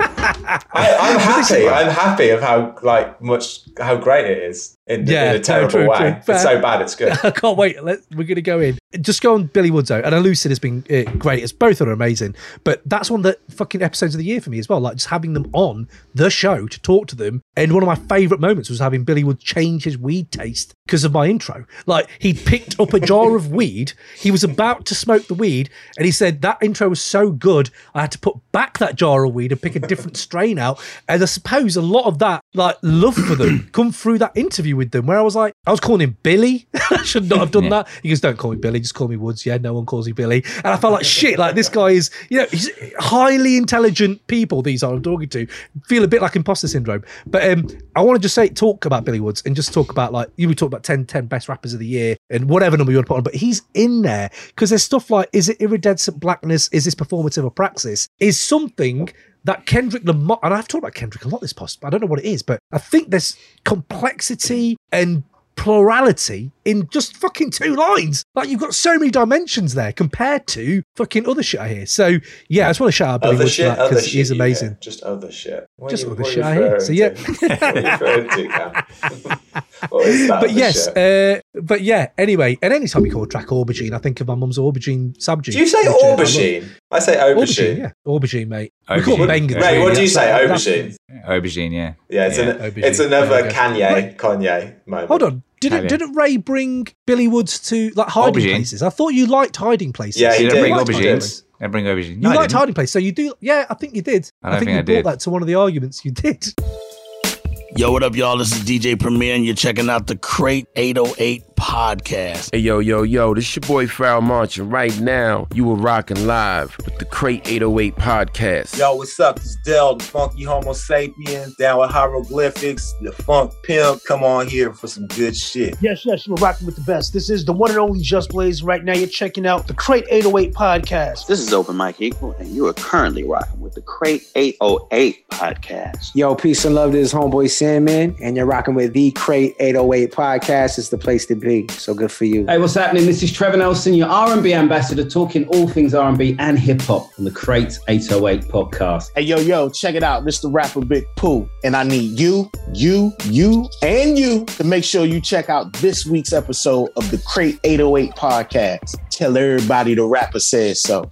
I, I'm happy. I'm happy of how like much how great it is in, Yeah, in a terrible true, true, way. true. It's so bad, it's good. *laughs* I can't wait. Let, we're going to go in. Just go on Billy Woods out. And Elucid has been uh, great. It's both of them are amazing. But that's one of the fucking episodes of the year for me as well. Like just having them on the show to talk to them. And one of my favourite moments was having Billy Woods change his weed taste because of my intro. Like he picked up a jar of weed. He was about to smoke the weed. And he said that intro was so good, I had to put back that jar of weed and pick a different strain out. And I suppose a lot of that, like love for them, *clears throat* come through that interview with them where I was like, I was calling him Billy. *laughs* I should not have done that. He goes, Don't call me Billy, just call me Woods. Yeah, no one calls you Billy. And I felt like shit. Like this guy is, you know, he's highly intelligent people, these are I'm talking to, feel a bit like imposter syndrome. But um, I want to just say, talk about Billy Woods and just talk about like, you we talk about 10, 10 best rappers of the year and whatever number you want to put on, but he's in there because there's stuff like, is it iridescent blackness? Is this performative or praxis? Is something that Kendrick Lamar, and I've talked about Kendrick a lot this post, but I don't know what it is, but I think there's complexity and plurality in just fucking two lines. Like you've got so many dimensions there compared to fucking other shit I hear. So yeah, I just want to shout out Billy Other Woods for that because shit. he is amazing. hear. Just other shit. What Just you- other shit you I hear. So, yeah. to? *laughs* what are you referring to, Cam? *laughs* what is that But yes, uh, but yeah. Anyway, and anytime you call a track aubergine, I think of my mum's aubergine subject. Do you say aubergine? I say Aubergine, aubergine. yeah, aubergine, mate. We call them Aubergine. bangers. Ray, what do you say? Aubergine. Aubergine, yeah. Yeah, it's, Yeah, an, aubergine. it's another There we go. Kanye, Kanye moment. Hold on. Didn't Kanye. didn't Ray bring Billy Woods to like hiding Aubergine. places? I thought you liked hiding places. Yeah, he Did did. I bring He aubergines? did. I bring over. You No, I liked didn't. Hiding places, so you do. Yeah, I think you did. I don't think, think you I brought did. that to one of the arguments. You did. Yo, what up, y'all? This is DJ Premier, and you're checking out the Crate 808 podcast. Hey, yo, yo, yo, this your boy Pharoahe Monch, and right now you are rocking live with the Crate 808 podcast. Yo, what's up? It's Del, the funky Homo sapien, down with hieroglyphics, the funk pimp. Come on here for some good shit. Yes, yes, you're rocking with the best. This is the one and only Just Blaze. Right now, you're checking out the Crate 808 podcast. This is Open Mike Eagle, and you are currently rocking with the Crate 808 podcast. Yo, peace and love to this homeboy Sandman, and you're rocking with the Crate 808 podcast. It's the place to be. So good for you. Hey, what's happening? This is Trevor Nelson, your R&B ambassador, talking all things R&B and hip hop on the Crate 808 podcast. Hey, yo, yo, check it out. This the rapper Big Pooh. And I need you, you, you, and you to make sure you check out this week's episode of the Crate 808 podcast. Tell everybody the rapper says so.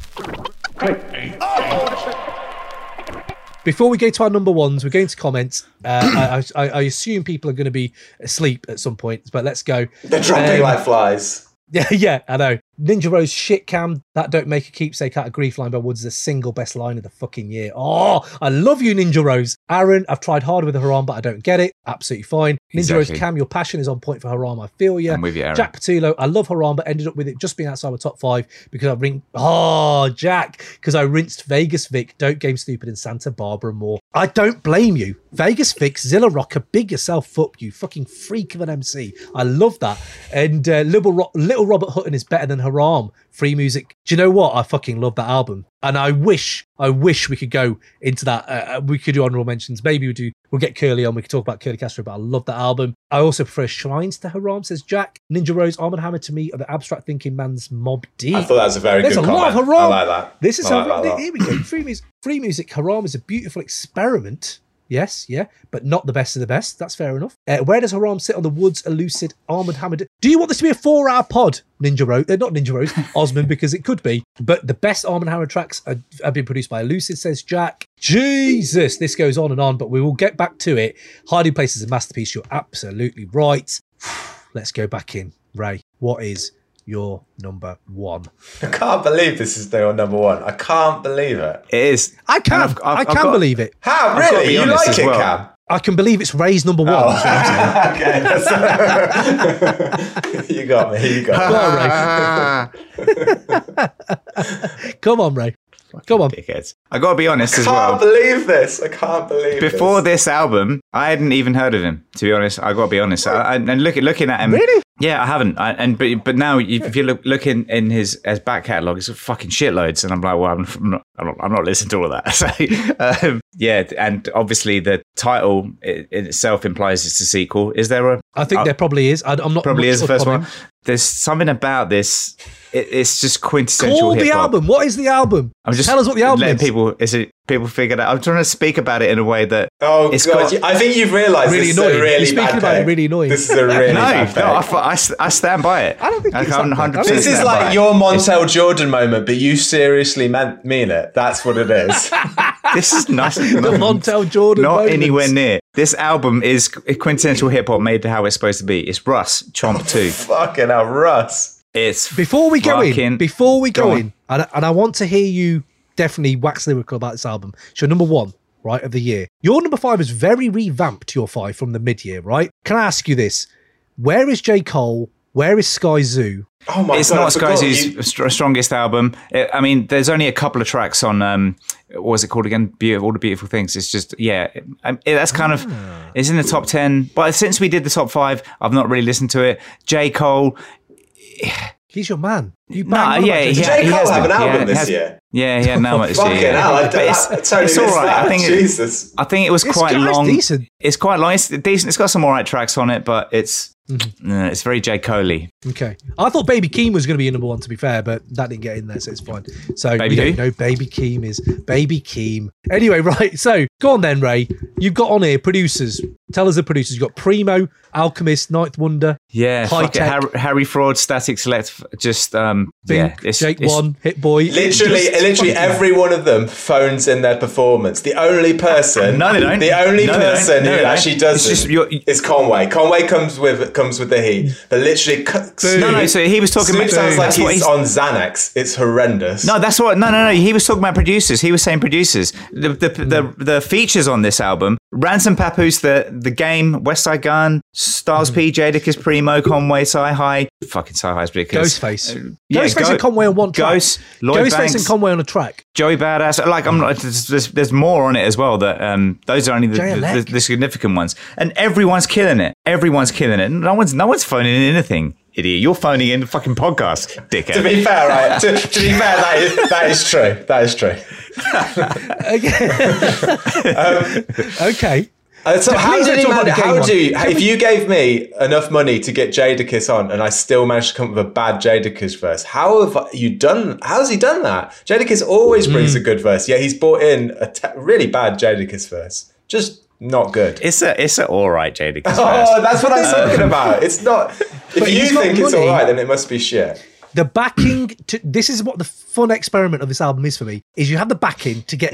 Before we go to our number ones, we're going to comments. Uh, I, I, I assume people are going to be asleep at some point, but let's go. They're dropping Um, like flies. *laughs* Yeah, yeah, I know. Ninja Rose shit cam. That don't make a keepsake out of grief line by Woods is the single best line of the fucking year. Oh, I love you, Ninja Rose. Aaron, I've tried hard with the Haram, but I don't get it. Absolutely fine. Ninja Rose cam, your passion is on point for Haram. I feel you. I'm with you, Aaron. Jack Patullo, I love Haram, but ended up with it just being outside my top five because I ring. Oh, Jack, because I rinsed Vegas Vic, Dope Game Stupid, and Santa Barbara more. I don't blame you. Vegas Vic, Zilla Rocca, big yourself up, you fucking freak of an MC. I love that. And uh, Little, Ro- Little Robert Hutton is better than Haram. Free music. Do you know what? I fucking love that album, and I wish, I wish we could go into that. Uh, uh, we could do honorable mentions. Maybe we do. We'll get Curly on. We could talk about Curly Castro, but I love that album. I also prefer Shrines to Haram. Says Jack. Ninja Rose, Armand Hammer to me are the abstract thinking man's Mobb Deep. I thought that was a very There's good a lot of. Haram. I like that. This is I like a, that here we go. Free music. Free music. Haram is a beautiful experiment. Yes, yeah, but not the best of the best. That's fair enough. Uh, where does Haram sit on the Woods Elucid Armand Hammer? Do you want this to be a four-hour pod, Ninja Rose? Uh, not Ninja Rose, *laughs* Osman, because it could be. But the best Armand Hammer tracks are, have been produced by Elucid, says Jack. Jesus, this goes on and on, but we will get back to it. Hiding Place is a masterpiece. You're absolutely right. *sighs* Let's go back in. Ray, what is your number one? I can't believe this is your number one. I can't believe it. It is. I can. And I've- I've- I can got- believe it. How really? be You like it, well. Cam? I can believe it's Ray's number one. That's what I'm saying. okay, that's- *laughs* you got me. You got me. Come on, Ray. Come on. Dickheads. I got to be honest as can't well. believe this. I can't believe this. Before this. this album, I hadn't even heard of him. To be honest, I got to be honest. I, I, and look, looking at him, Really? Yeah, I haven't. I, and but but now, if, if you look looking in his his back catalogue, it's fucking shitloads. And I'm like, well, I'm not, I'm not, I'm not listening to all of that. *laughs* So um, yeah, and obviously the title in in itself implies it's a sequel. Is there a? I think Oh, there probably is. I, I'm not probably much is the first on one. him. There's something about this. It, it's just quintessential Call the hip hop. album. What is the album? I'm just Tell us what the album letting is. people is it people figure that I'm trying to speak about it in a way that Oh It's god! got- I think you've realised Really this annoying. is a You're really speaking bad about it really annoying. This is a really no, bad no, I. I, I stand by it. I don't think Like, it's I'm that 100% This is like your Montel Jordan moment, but you seriously meant mean it. That's what it is. *laughs* This is nice. *laughs* The Montel Jordan. Not moments. anywhere near. This album is quintessential hip hop made to how it's supposed to be. It's Russ Chomp *laughs* Two. Fucking hell, Russ. It's Before we go in, before we go, Go in, and, and I want to hear you definitely wax lyrical about this album. So number one, right, of the year. Your number five is very revamped, your five from the mid-year, right? Can I ask you this? Where is J. Cole? Where is Skyzoo? Oh my it's god! I not forgot Sky you- Zoo's str- strongest album. It- I mean, there's only a couple of tracks on. Um, what was it called again? Beautiful, all the beautiful things. It's just yeah. it- um, it- that's kind of Ah. it's in the top ten. But since we did the top five, I've not really listened to it. J Cole. *sighs* He's your man. You No, bang on yeah, he, J. Cole. He has have been. an album ha- this has- year? Yeah, he had an album year. Fucking hell! I, I, it's, I totally it's all missed right. that. I think it, Jesus. I think it was It's quite long. decent. It's quite long. It's decent. It's got some alright tracks on it, but it's Mm-hmm. uh, it's very J Coley. Okay. I thought Baby Keem was going to be your number one, to be fair, but that didn't get in there, so it's fine. So Baby you know Baby Keem is Baby Keem. Anyway, *laughs* right. So go on then, Ray. you've got on here producers. Tell us the producers. You've got Primo, Alchemist, Ninth Wonder, Yeah, High. Tech. Harry, Harry Fraud, Statik Selektah, just um, Think, yeah, it's, Jake it's- One, Hit Boy. Literally, Just literally fucking- every one of them phones in their performance. The only person, No, they don't. The only No, person No, who they actually does It's just is Conway. Conway comes with comes with the heat, but literally, cu- No, no, so he was talking Snoop about- sounds like he's he's- on Xanax. It's horrendous. No, that's what. No, no, no. He was talking about producers. He was saying producers. The the, the, the features on this album: Ransom Papoose, the the game, Westside Gunn, Styles Hmm. P, Jadakiss, Primo, Conway, Sci High, fucking Sci High's ridiculous. Ghostface. Yeah, Ghostface Go- and Conway on one track. Ghost, Lloyd Ghostface Banks, and Conway on a track. Joey Badass. Like I'm not. There's, there's, there's more on it as well. That um, those are only the, the, the, the significant ones, and everyone's killing it. Everyone's killing it. No one's no one's phoning in anything. Idiot, you're phoning in the fucking podcast, dickhead. To be fair, right? To, to be fair, that is that is true. That is true. Okay. *laughs* Uh, so So how please did don't he manage? How one. do you, Can if we- you gave me enough money to get Jadakiss on, and I still managed to come up with a bad Jadakiss verse? How have you done? How's he done that? Jadakiss always Hmm. brings a good verse. Yeah, he's brought in a te- really bad Jadakiss verse. Just not good. It's a it's a all right, Jadakiss. Oh, that's what I'm talking um, about. It's not. If But you think it's all right, then it must be shit. The backing to this is what the fun experiment of this album is for me is you have the backing to get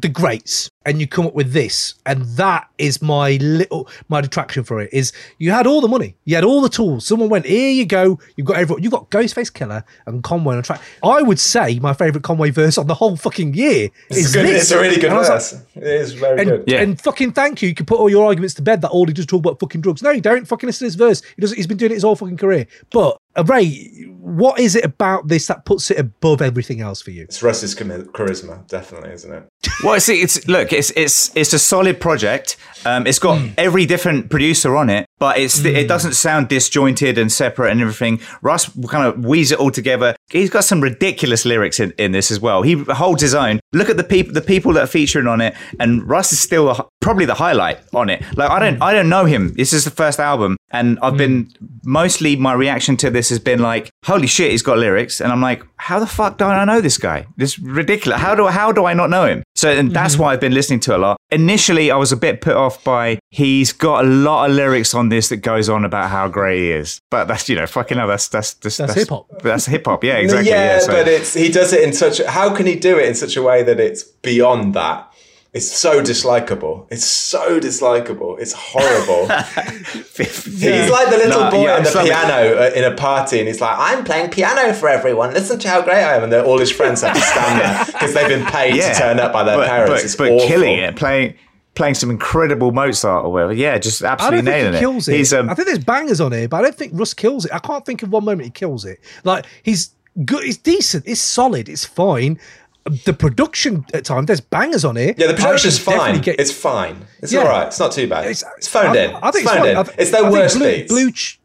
the greats and you come up with this and that is my little my detraction for it is you had all the money you had all the tools someone went here you go you've got everyone you've got ghostface killah and conway on a track i would say my favorite conway verse on the whole fucking year It's, is good. this. it's a really good And I was like, verse. it is very and, good. and fucking thank you. You can put all your arguments to bed that all he does talk about fucking drugs. No, you don't. Fucking listen to his verse. He does. He's been doing it his whole fucking career. But Ray, what is it about this that puts it above everything else for you? It's Russ's charisma, definitely, isn't it? Well, see, it's look, it's it's it's a solid project. Um, it's got every different producer on it, but it's it hmm. doesn't sound disjointed and separate and everything. Russ kind of weaves it all together. He's got some ridiculous lyrics in, in this as well. He holds his own. Look at the people the people that are featuring on it, and Russ is still a, probably the highlight on it. Like I don't hmm. I don't know him. This is the first album, and I've been hmm. mostly my reaction to this has been like, holy shit, he's got lyrics, and I'm like, how the fuck don't I know this guy? This is ridiculous. How do how do I not know him? So and that's why I've been listening to it a lot. Initially, I was a bit put off by he's got a lot of lyrics on this that goes on about how great he is. But that's you know fucking hell. That's that's that's, That's hip-hop. That's hip hop. Yeah, *laughs* exactly. Yeah, Yeah, so- but it's he does it in such. How can he do it in such a way that it's beyond that? It's so dislikable. It's so dislikable. It's horrible. *laughs* He's like the little No, boy yeah, on the sorry. piano uh, in a party, and he's like, "I'm playing piano for everyone. Listen to how great I am." And they're- all his friends have to stand there *laughs* because they've been paid yeah. to turn up by their but, parents. But, it's but awful. killing it, playing playing some incredible Mozart or whatever. Yeah, just I absolutely don't think nailing he kills it. He's um, I think there's bangers on here, but I don't think Russ kills it. I can't think of one moment he kills it. Like he's good. It's decent. It's solid. It's fine. The production at times there's bangers on it. Yeah, the I production's fine. get- it's fine. It's Yeah. all right. It's not too bad. It's, It's- phoned I- in. I think it's it's phoned fine. in. I it's their I worst Blue, beats. Blue, Ch-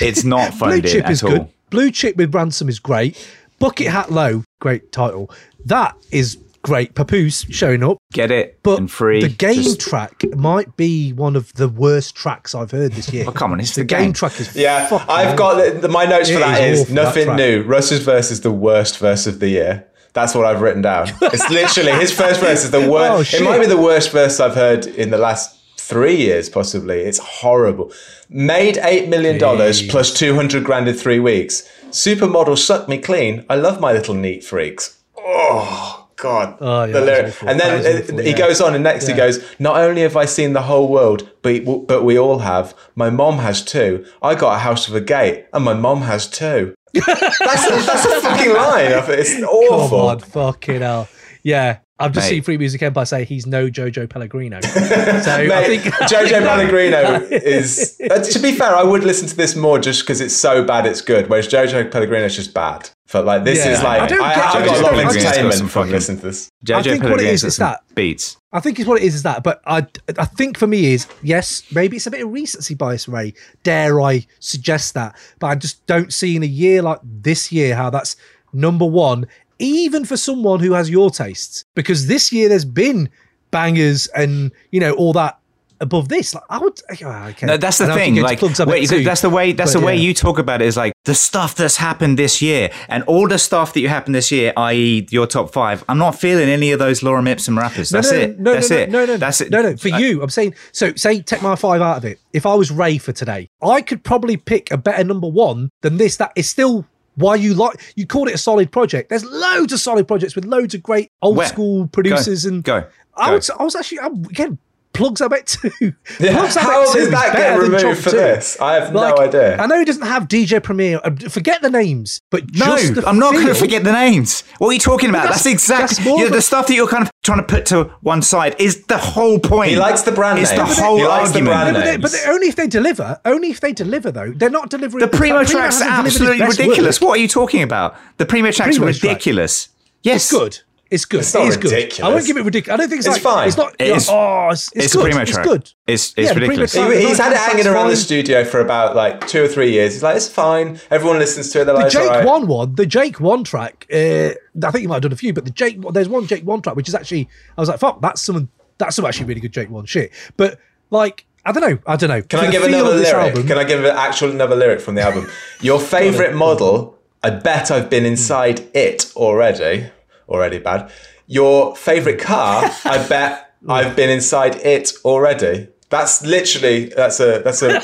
it's not Blue phoned in Chip at is all. good. Blue Chip with Ransom is great. Bucket Hat Low, great title. That is great. Papoose showing up. Get it But and free. the game Just- track might be one of the worst tracks I've heard this year. Oh, come on, it's the the game, game. track is Yeah, I've got the, the- my notes for that is is awful, that nothing new. Russ's verse is the worst verse of the year. That's what I've written down. It's literally his first verse is the *laughs* Oh, worst. shit. it might be the worst verse I've heard in the last three years, possibly. It's horrible. Made eight million dollars plus two hundred grand in three weeks. Supermodel sucked me clean. I love my little neat freaks. Oh God. Oh, yeah, The lyric- And then awful, he yeah. goes on, and next he goes, Not only have I seen the whole world, but, but we all have. My mom has too. I got a house with a gate, and my mom has too. *laughs* that's, a, that's a fucking line. It's Come awful. on, fucking hell. Yeah. I've just Mate. seen Free Music Empire say he's no Jojo Pellegrino. *laughs* So I think Jojo *laughs* Pellegrino is. Uh, to be fair, I would listen to this more just because it's so bad it's good. Whereas Jojo Pellegrino is just bad. But like this Yeah. is like I don't I, get I, Jojo got a lot of Pellegrino's got entertainment some from fucking- listening to this. JJ I think what it Pellegrino's is got is that- beats. I think it's what it is is that, but I I think for me is yes, maybe it's a bit of recency bias, Ray. Dare I suggest that? But I just don't see in a year like this year how that's number one, even for someone who has your tastes. Because this year there's been bangers and you know all that above this. Like, I would. okay. No, that's the And thing. Like, wait, too, that's the way. That's the way yeah. you talk about it. Is like the stuff that's happened this year, and all the stuff that you happened this year, i.e., your top five. I'm not feeling any of those Lorem Ipsum rappers. That's no, it. No, that's no, it. No, no, That's it. No, no. For you, I'm saying. So, say take my five out of it. If I was Ray for today, I could probably pick a better number one than this. That is still why you like. You called it a solid project. There's loads of solid projects with loads of great old Where? school producers and Go. I Go. would. I was actually. I'm, again. Plugs I bet too. *laughs* Yeah, Plugs I how bet two does is that get better than removed for two. this? I have no idea. I know he doesn't have DJ Premier. uh, Forget the names, but No, the I'm not going to forget the names. What are you talking about? that's- That's, exactly that's you know, the stuff that you're kind of trying to put to one side is the whole point. He likes the brand It's the whole He likes the argument. brand But, they, but only if they deliver. Only if they deliver, though. They're not delivering. The primo tracks are hasn't delivered his absolutely ridiculous. work. What are you talking about? The primo tracks are Primo track. ridiculous. Yes, It's good. It's good. It's not it is good. ridiculous. I won't give it ridiculous. I don't think it's, It's like, fine. It's not. It you oh, it's, it's, It's a good. primo It's good. It's- it's Yeah, ridiculous. He- he's had it hanging around the studio for about like two or three years. He's like, it's fine. Everyone listens to it. They're The like, it's Jake alright. One one, the Jake One track. Uh, I think you might have done a few, but the Jake there's one Jake One track which is actually I was like, fuck, that's some that's some actually really good Jake One shit. But like, I don't know, I don't know. Can For I give another lyric? album- Can I give an actual another lyric from the album? Your favorite model. I bet I've been inside it already. Already bad. Your favorite car. I bet *laughs* I've been inside it already. That's literally that's a that's a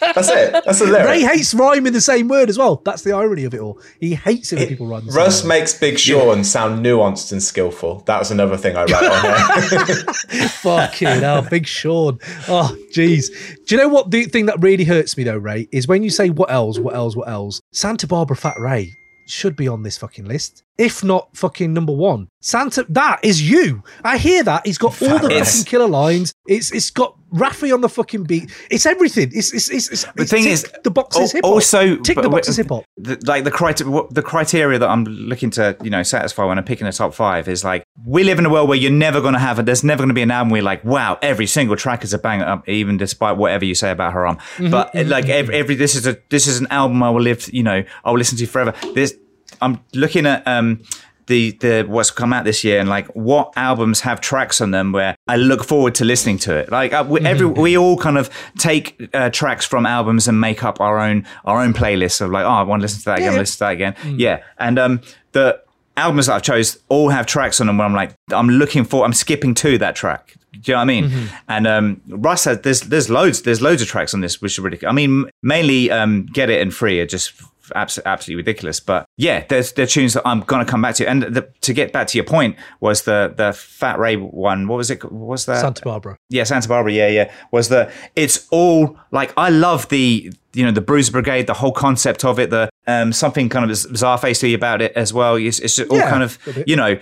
that's it. That's a lyric. Ray hates rhyme in the same word as well. That's the irony of it all. He hates it when people rhyme. Russ makes Big Sean sound nuanced and skillful. That was another thing I wrote on here. *laughs* Fucking hell, Big Sean. Oh, jeez. Do you know what the thing that really hurts me though, Ray, is when you say what else, what else, what else? Santa Barbara Fat Ray should be on this fucking list, if not fucking number one. Santa, that is you. I hear that. He's got all the fucking killer lines. It's it's got Raphy on the fucking beat. It's everything. It's it's it's. it's The thing tick is, the boxes al- hip hop. also tick the w- boxes hip hop. like the criteria the criteria that I'm looking to you know satisfy when I'm picking a top five is like we live in a world where you're never going to have it. There's never going to be an album where you're like wow every single track is a banger, um, even despite whatever you say about Haram. Mm-hmm, But uh, like every, every this is a this is an album I will live you know I will listen to forever. This I'm looking at um the the what's come out this year and like what albums have tracks on them where I look forward to listening to it. Like uh, we, every we all kind of take uh, tracks from albums and make up our own our own playlists of like oh I want to listen to that again, Yeah. listen to that again. Yeah, and um the albums that I've chose all have tracks on them where I'm like I'm looking for I'm skipping to that track. Do you know what I mean? And um, Russ has there's there's loads there's loads of tracks on this which are really I mean mainly um, Get It and Free are just absolutely absolutely ridiculous. But yeah, there's there are tunes that I'm gonna come back to. And the, to get back to your point was the the Fat Ray one. What was it? What was that? Santa Barbara. yeah, Santa Barbara. Yeah, yeah. Was the it's all like I love the you know the Bruiser Brigade, the whole concept of it, the um something kind of bizarre facey about it as well. It's, it's all Yeah, kind of you know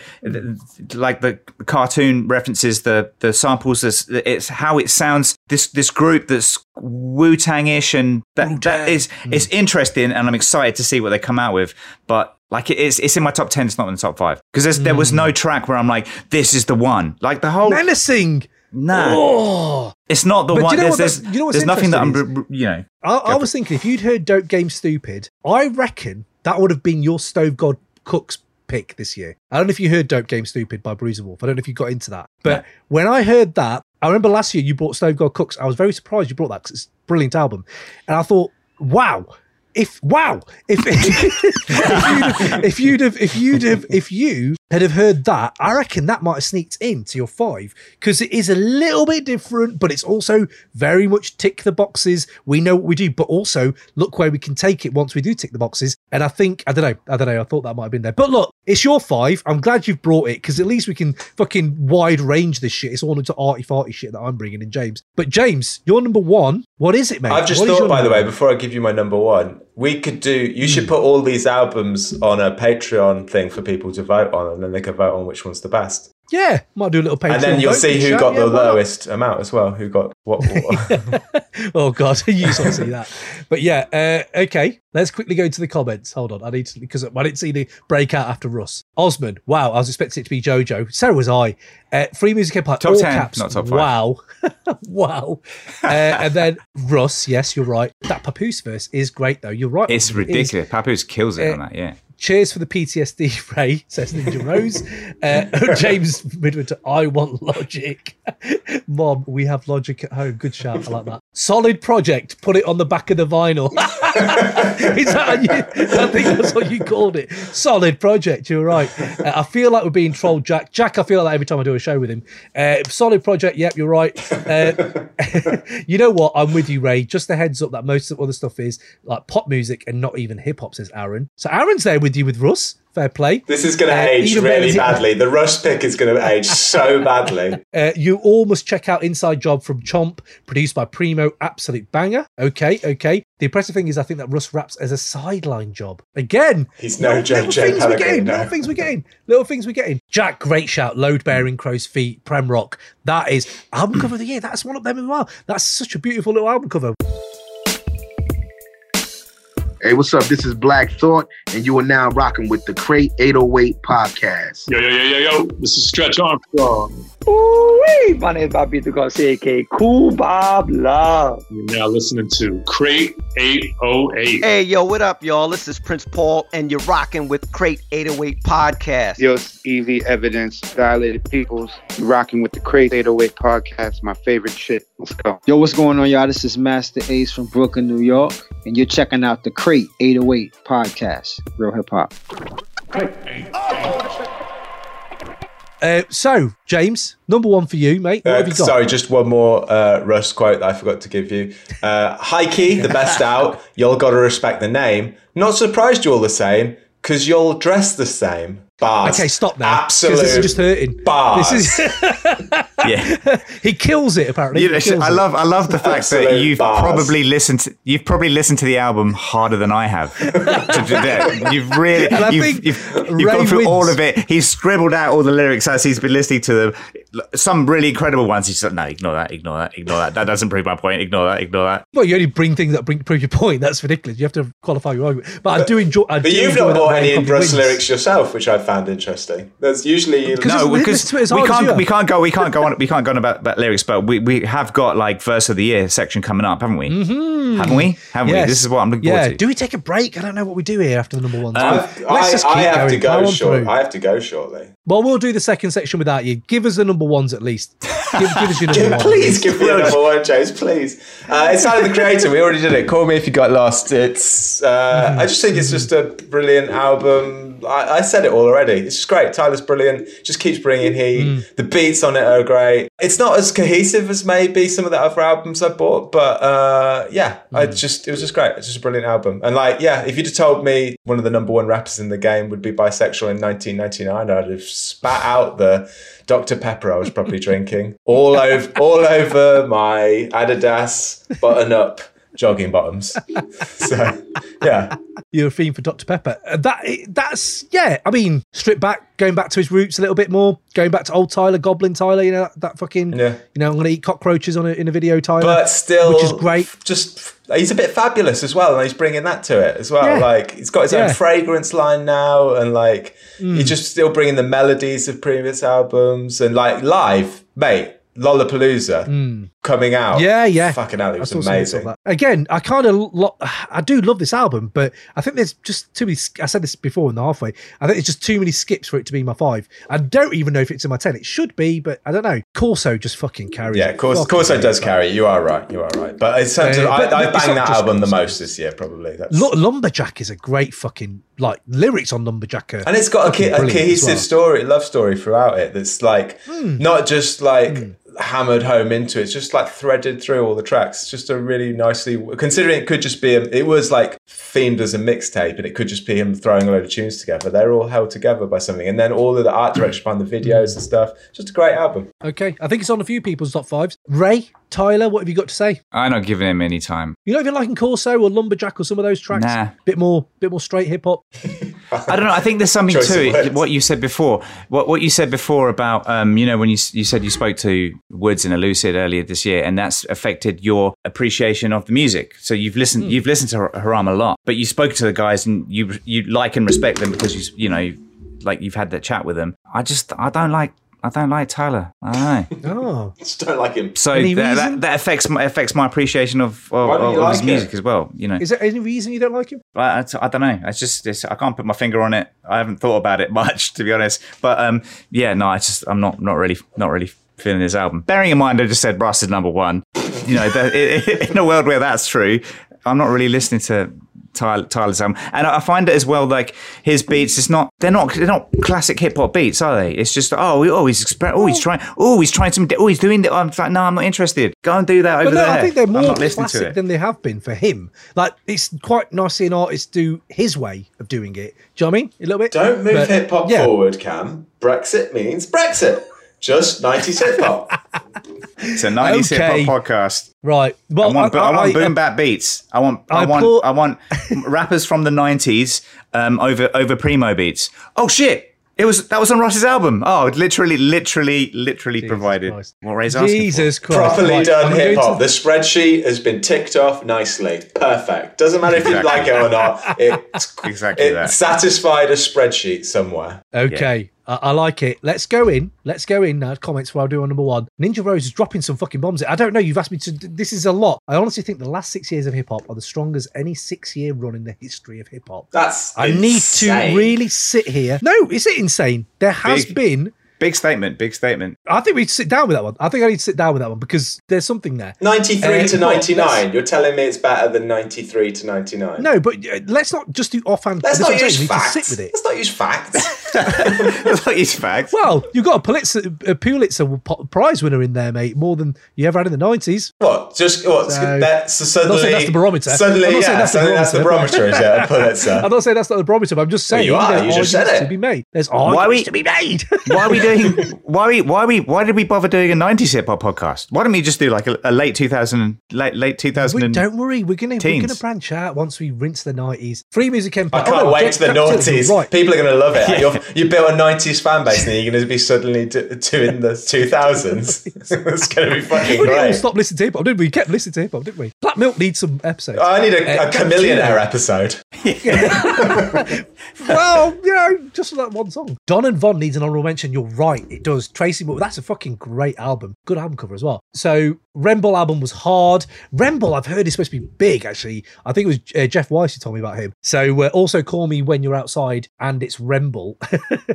like the cartoon references, the the samples. It's, it's how it sounds. This this group that's Wu Tang ish, and that, that is it's interesting, and I'm excited to see what they come out with. But like it is, it's in my top ten. It's not in the top five because there was no track where I'm like, this is the one. Like the whole Menacing. Nah. Oh. It's not the But one. you know there's there's, you know what's there's nothing that I'm, you know. I, I was thinking if you'd heard Dope Game Stupid, I reckon that would have been your Stove God Cooks pick this year. I don't know if you heard Dope Game Stupid by Bruiser Wolf. I don't know if you got into that. But when I heard that, I remember last year you brought Stove God Cooks. I was very surprised you brought that because it's a brilliant album. And I thought, wow. If wow, if *laughs* if you'd have if you'd have if you had have heard that, I reckon that might have sneaked into your five because it is a little bit different, but it's also very much tick the boxes. We know what we do, but also look where we can take it once we do tick the boxes. And I think I don't know, I don't know. I thought that might have been there, but look, it's your five. I'm glad you've brought it because at least we can fucking wide range this shit. It's all into arty farty shit that I'm bringing in, James. But James, your number one. What is it, mate? I've just What thought, by the way, before I give you my number one, we could do. You Hmm. should put all these albums on a Patreon thing for people to vote on, and then they can vote on which one's the best. Yeah, might do a little Patreon. and then you'll see who shout. got Yeah, the why not? lowest amount as well. Who got what? what. *laughs* oh god, *laughs* you sort of see that. But yeah, uh, okay. Let's quickly go to the comments. Hold on, I need to because I didn't see the breakout after Russ Osman. Wow, I was expecting it to be JoJo. So was I. Uh, free music empire. Top 10, caps. not top five. Wow, *laughs* wow. Uh, and then Russ. Yes, you're right. That Papoose verse is great though. You're right. It's It is. ridiculous. Papoose kills it Uh, on that. Yeah. Cheers for the PTSD, *laughs* Ray, says Ninja Rose. Uh, *laughs* James Midwinter, I want logic. *laughs* Mom, we have logic at home. Good shout. I like that. Solid project. Put it on the back of the vinyl. Is that you, I think that's what you called it. Solid project. You're right. Uh, I feel like we're being trolled, Jack. Jack, I feel like every time I do a show with him. Uh, solid project. Yep, you're right. Uh, you know what? I'm with you, Ray. Just a heads up that most of the other stuff is like pop music and not even hip hop, says Aaron. So Aaron's there with you with Russ. Fair play. This is going to Uh, age really badly. The Rush pick is going to age so *laughs* badly. Uh, you all must check out Inside Job from Chomp, produced by Primo. Absolute banger. Okay, okay. The impressive thing is, I think that Russ raps as a sideline job. Again, He's no Joe little J. things we're getting. no. Little things we're getting. Little things we're getting. Jack, great shout. Load bearing, crow's feet, Premrock. That is album cover of the year. That's one of them as well. That's such a beautiful little album cover. Hey, what's up? This is Black Thought, and you are now rocking with the Crate 808 podcast. Yo, yo, yo, yo, yo. This is Stretch Armstrong. Ooh, my name is Bobby Garcia, aka Kool Bob Love. You're now listening to Crate 808. Hey, yo, what up, y'all? This is Prince Paul, and you're rocking with Crate 808 Podcast. Yo, it's Evie Evidence, Dilated Peoples. You're rocking with the Crazy 808 podcast, my favorite shit. Let's go. Yo, what's going on, y'all? This is Masta Ace from Brooklyn, New York, and you're checking out the Crate 808 podcast. Real hip hop. Uh, so, James, number one for you, mate. What Uh, have you got? sorry, just one more uh, Russ quote that I forgot to give you. Uh, High key, the *laughs* best out. Y'all got to respect the name. Not surprised you're all the same because you'll dress the same. Bars. Okay, stop now. 'cause Absolute This is just hurting. bars. This is. *laughs* Yeah. he kills it. Apparently, You know, kills I it. love I love the fact that you've bars. probably listened to, you've probably listened to the album harder than I have. To do that. you've really you've, you've, you've gone through wins. all of it. He's scribbled out all the lyrics as he's been listening to them. Some really incredible ones. He's like, no, ignore that, ignore that, ignore that. That doesn't prove my point. Ignore that, ignore that. Well, you only bring things that bring prove your point. That's ridiculous. You have to qualify your argument. But, I do enjoy. I But do you've enjoy not that bought any in probably Russ wins. lyrics yourself, which I found interesting. There's usually No, because listen to it as we hard as you can't we can't go we can't go on we can't go on about, about lyrics, but we, we have got like verse of the year section coming up, haven't we? Mm-hmm. Haven't we? Haven't Yes. we? This is what I'm looking Yeah. forward to. Do we take a break? I don't know what we do here after the number one. I've- I, I have to going. Power go on short. through. I have to go shortly. Well, we'll do the second section without you. Give us the number ones at least. Give, give us your *laughs* number please give me a number one, James. Please. Uh, it's Tyler the Creator. We already did it. Call me if you got lost. It's. Uh, I just think it's just a brilliant album. I, I said it all already. It's just great. Tyler's brilliant. Just keeps bringing heat. The beats on it are great. It's not as cohesive as maybe some of the other albums I bought, but uh, yeah, I just it was just great. It's just a brilliant album. And like, yeah, if you'd have told me one of the number one rappers in the game would be bisexual in 1999, I'd have spat out the Dr Pepper I was probably drinking all over all over my Adidas button up jogging bottoms. *laughs* So yeah, You're a fiend for Dr Pepper. Uh, That that's yeah. I mean, strip back, going back to his roots a little bit more, going back to old Tyler, Goblin Tyler. You know that, that fucking. Yeah. You know, I'm gonna eat cockroaches on a, in a video, Tyler. but still, which is great. Just he's a bit fabulous as well, and he's bringing that to it as well. Yeah. Like he's got his Yeah. own fragrance line now, and like Mm. he's just still bringing the melodies of previous albums, and like live, mate. Lollapalooza coming out. Mm. Yeah, yeah. Fucking hell, it was saw some bits of amazing. Again, I kind of lo- *sighs* I do love this album, but I think there's just too many. sk- I said this before in the halfway. I think there's just too many skips for it to be my five. I don't even know if it's in my ten. It should be, but I don't know. Corso just fucking carries. Yeah, Corso, of course, of Fucking course, it carries does carry. it. You are right. You are right. But in terms Uh, of, I, I but it's banged not that album the most this year, probably. That's, Lu- Lumberjack is a great fucking like lyrics on Lumberjack. And it's got a, co- a cohesive well. story, love story throughout it. That's like Hmm. not just like hammered home into it. It's just like threaded through all the tracks. It's just a really nicely considering it could just be a, it was like themed as a mixtape, and it could just be him throwing a load of tunes together. They're all held together by something, and then all of the art direction behind the videos and stuff. Just a great album. Okay, I think it's on a few people's top fives. Ray, Tyler, what have you got to say? I'm not giving him any time. You not even liking Corso or Lumberjack or some of those tracks? Nah. Bit more, bit more straight hip hop. *laughs* I don't know. I think there's something Choice to it. What you said before, what what you said before about, um, you know, when you you said you spoke to Woods and Elucid earlier this year, and that's affected your appreciation of the music. So you've listened, Hmm. you've listened to Har- Haram a lot, but you spoke to the guys and you you like and respect them because you you know, like you've had that chat with them. I just I don't like I don't like Tyler. I don't know. *laughs* Oh, Just don't like him. So Any that, reason? that, that affects my affects my appreciation of of, Why don't of, you of his like music it? as well. You know, is there any reason you don't like him? I, I, I don't know. It's just it's, I can't put my finger on it. I haven't thought about it *laughs* much to be honest. But um, yeah, no, I just I'm not not really not really feeling this album. Bearing in mind, I just said Russ is number one. You know, that, *laughs* in a world where that's true, I'm not really listening to. Tyler, Tyler's and I find it as well. Like his beats, it's not they're not they're not classic hip hop beats, are they? It's just oh, oh he's exper- oh he's trying oh he's trying some oh he's doing that. I'm like no, I'm not interested. Go and do that over But no, there. I think they're more not classic than they have been for him. Like it's quite nice seeing artists do his way of doing it. Do you know what I mean? A little bit. Don't move hip hop yeah. forward, Cam. Brexit means Brexit. Just 90s hip hop. It's a 90s Okay. hip hop podcast. Right. Well, I want, I- I, want I- boom bap beats. I want, I, I want, applaud- I want rappers from the nineties um, over over primo beats. Oh shit! It was that was on Ross's album. Oh, it literally, literally, literally provided what Ray's asking Jesus for. Christ. Properly Right, done hip hop. to- The spreadsheet has been ticked off nicely. Perfect. Doesn't matter if you like it or not. It, Exactly it that. satisfied a spreadsheet somewhere. Okay, I, I like it. Let's go in. Let's go in now. Comments while I do on number one. Ninja Rose is dropping some fucking bombs. I don't know. You've asked me to. This is a lot. I honestly think the last six years of hip hop are the strongest any six year run in the history of hip hop. That's I need to really sit here. No, is it insane? There has Big- been. Big statement. Big statement. I think we need to sit down with that one. I think I need to sit down with that one because there's something there. 93 Uh, to 99. You're telling me it's better than 93 to 99? No, but uh, let's not just do offhand. Let's not what use saying, we need to facts. sit with it. Let's not use facts. *laughs* That's not his facts. Well, you've got a Pulitzer, a Pulitzer Prize winner in there, mate, more than you ever had in the 90s. What? Just what? So- that's so I'm not suddenly. saying that's the barometer. Suddenly, I'm not saying yeah, that's the suddenly that's the barometer. barometer, is it? A Pulitzer. *laughs* I'm not saying that's not the barometer, but I'm just Well, saying you are, you just said it. to be made. There's Why arguments we- to be made. Why are we doing? *laughs* Why we? Why we? Why did we bother doing a nineties hip hop podcast? Why don't we just do like a, a late two thousand, late late two thousand? We, don't worry, we're gonna we're gonna branch out once we rinse the 90s. Free Music Empire. I can't Oh, no, wait to the Capitalism, noughties. Right. People are going to love it. *laughs* You're, you built a 90s fan base and then you're going to be suddenly do, doing the 2000s. it's going to be fucking We didn't great. stop listening to hip hop, didn't we? We kept listening to hip hop, didn't we? Black Milk needs some episodes. I need a, Uh, a chameleon air episode. *laughs* well, you know, just for that one song. Don and Von needs an honorable mention. You're right, it does. Tracy, but that's a fucking great album. Good album cover as well. So, Remble album was hard. Remble, I've heard is supposed to be big, actually. I think it was uh, Jeff Weiss who told me about him. So, uh, also call me when you're outside, and it's Remble.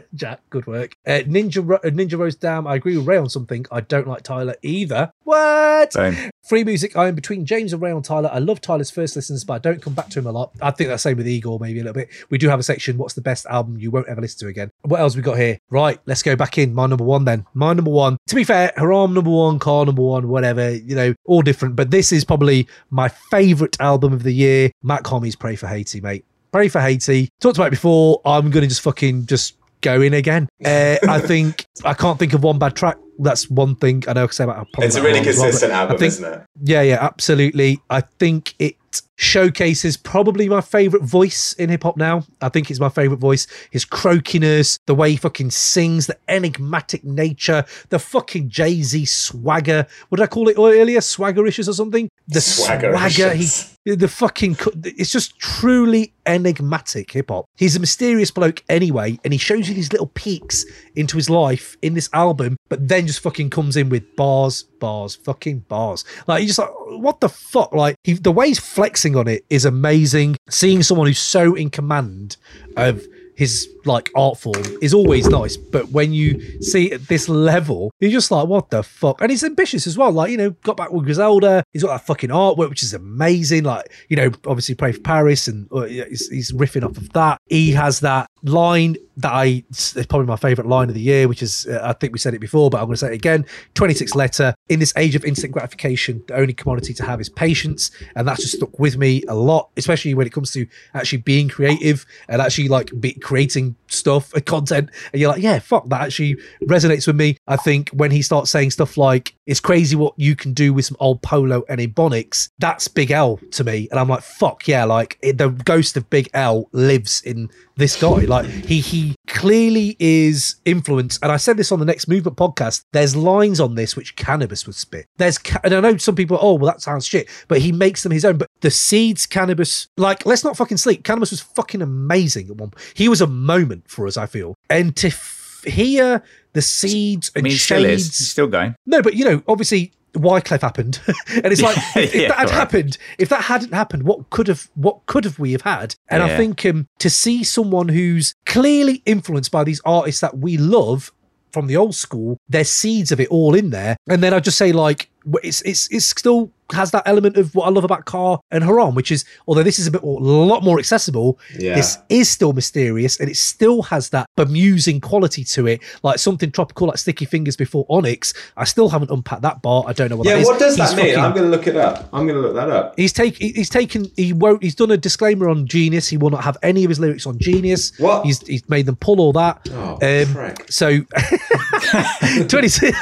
*laughs* Jack, good work. Uh, Ninja uh, Ninja Rose Dam. I agree with Ray on something. I don't like Tyler either. What? Same. Free music. I am between James and Ray on Tyler. I love Tyler's first listens, but I don't come back to him a lot. I think that's same with Igor, maybe a little bit. We do have a section. What's the best album you won't ever listen to again? What else we got here? Right, let's go back in. My number one then. My number one. To be fair, Haram number one, Ka number one, whatever. You know, all different. But this is probably my favorite album of the year. Mach-Hommy's Pray for Haiti, mate. Pray for Haiti. Talked about it before. I'm gonna just fucking just go in again. Uh, I think I can't think of one bad track. That's one thing I know. I say about It's a really consistent album, isn't it? Yeah, yeah, absolutely. I think it showcases probably my favorite voice in hip hop now. I think it's my favorite voice. His croakiness, the way he fucking sings, the enigmatic nature, the fucking Jay Z swagger. What did I call it earlier? Swaggericious or something? The swagger. He, the fucking. It's just truly enigmatic hip hop. He's a mysterious bloke anyway, and he shows you these little peeks into his life in this album, but then just fucking comes in with bars, bars, fucking bars. Like you just like, what the fuck? Like he, the way he's flexing on it is amazing. Seeing someone who's so in command of his like art form is always nice, but when you see at this level, you're just like, what the fuck? And he's ambitious as well. Like you know, got back with Griselda. He's got that fucking artwork, which is amazing. Like you know, obviously Pray for Paris, and uh, he's, he's riffing off of that. He has that line that I it's probably my favorite line of the year, which is uh, I think we said it before, but I'm going to say it again. 26 letter. In this age of instant gratification, the only commodity to have is patience, and that's just stuck with me a lot, especially when it comes to actually being creative and actually like be creating stuff and content. And you're like, yeah, fuck that actually resonates with me. I think when he starts saying stuff like, "It's crazy what you can do with some old polo and ebonics," that's Big L to me, and I'm like, fuck yeah, like it, the ghost of Big L lives in this guy. Like he he clearly is influenced. And I said this on the Next Movement podcast. There's lines on this which Canibus would spit. There's ca- and I know some people. Oh well, that sounds shit, but he makes them his own. But the seeds Canibus, like let's not fucking sleep. Canibus was fucking amazing at one. He was a moment for us. I feel, and to f- hear the seeds I and mean, it still shades. is. Still going. No, but you know, obviously Wyclef happened, *laughs* and it's like *laughs* if, if Yeah, that had right. happened, if that hadn't happened, what could have what could have we have had? And I think um, to see someone who's clearly influenced by these artists that we love from the old school, there's seeds of it all in there, and then I just say like it's it's it's still has that element of what I love about Ka and Haram, which is although this is a bit a lot more accessible, Yeah. this is still mysterious and it still has that bemusing quality to it, like something tropical like Sticky Fingaz before Onyx. I still haven't unpacked that bar. I don't know what yeah, that is. what does He's that mean? fucking- I'm going to look it up. I'm going to look that up. He's taken. He's taken. He won't. He's done a disclaimer on Genius. He will not have any of his lyrics on Genius. What? He's he's made them pull all that. Oh, um, so *laughs* twenty. *laughs*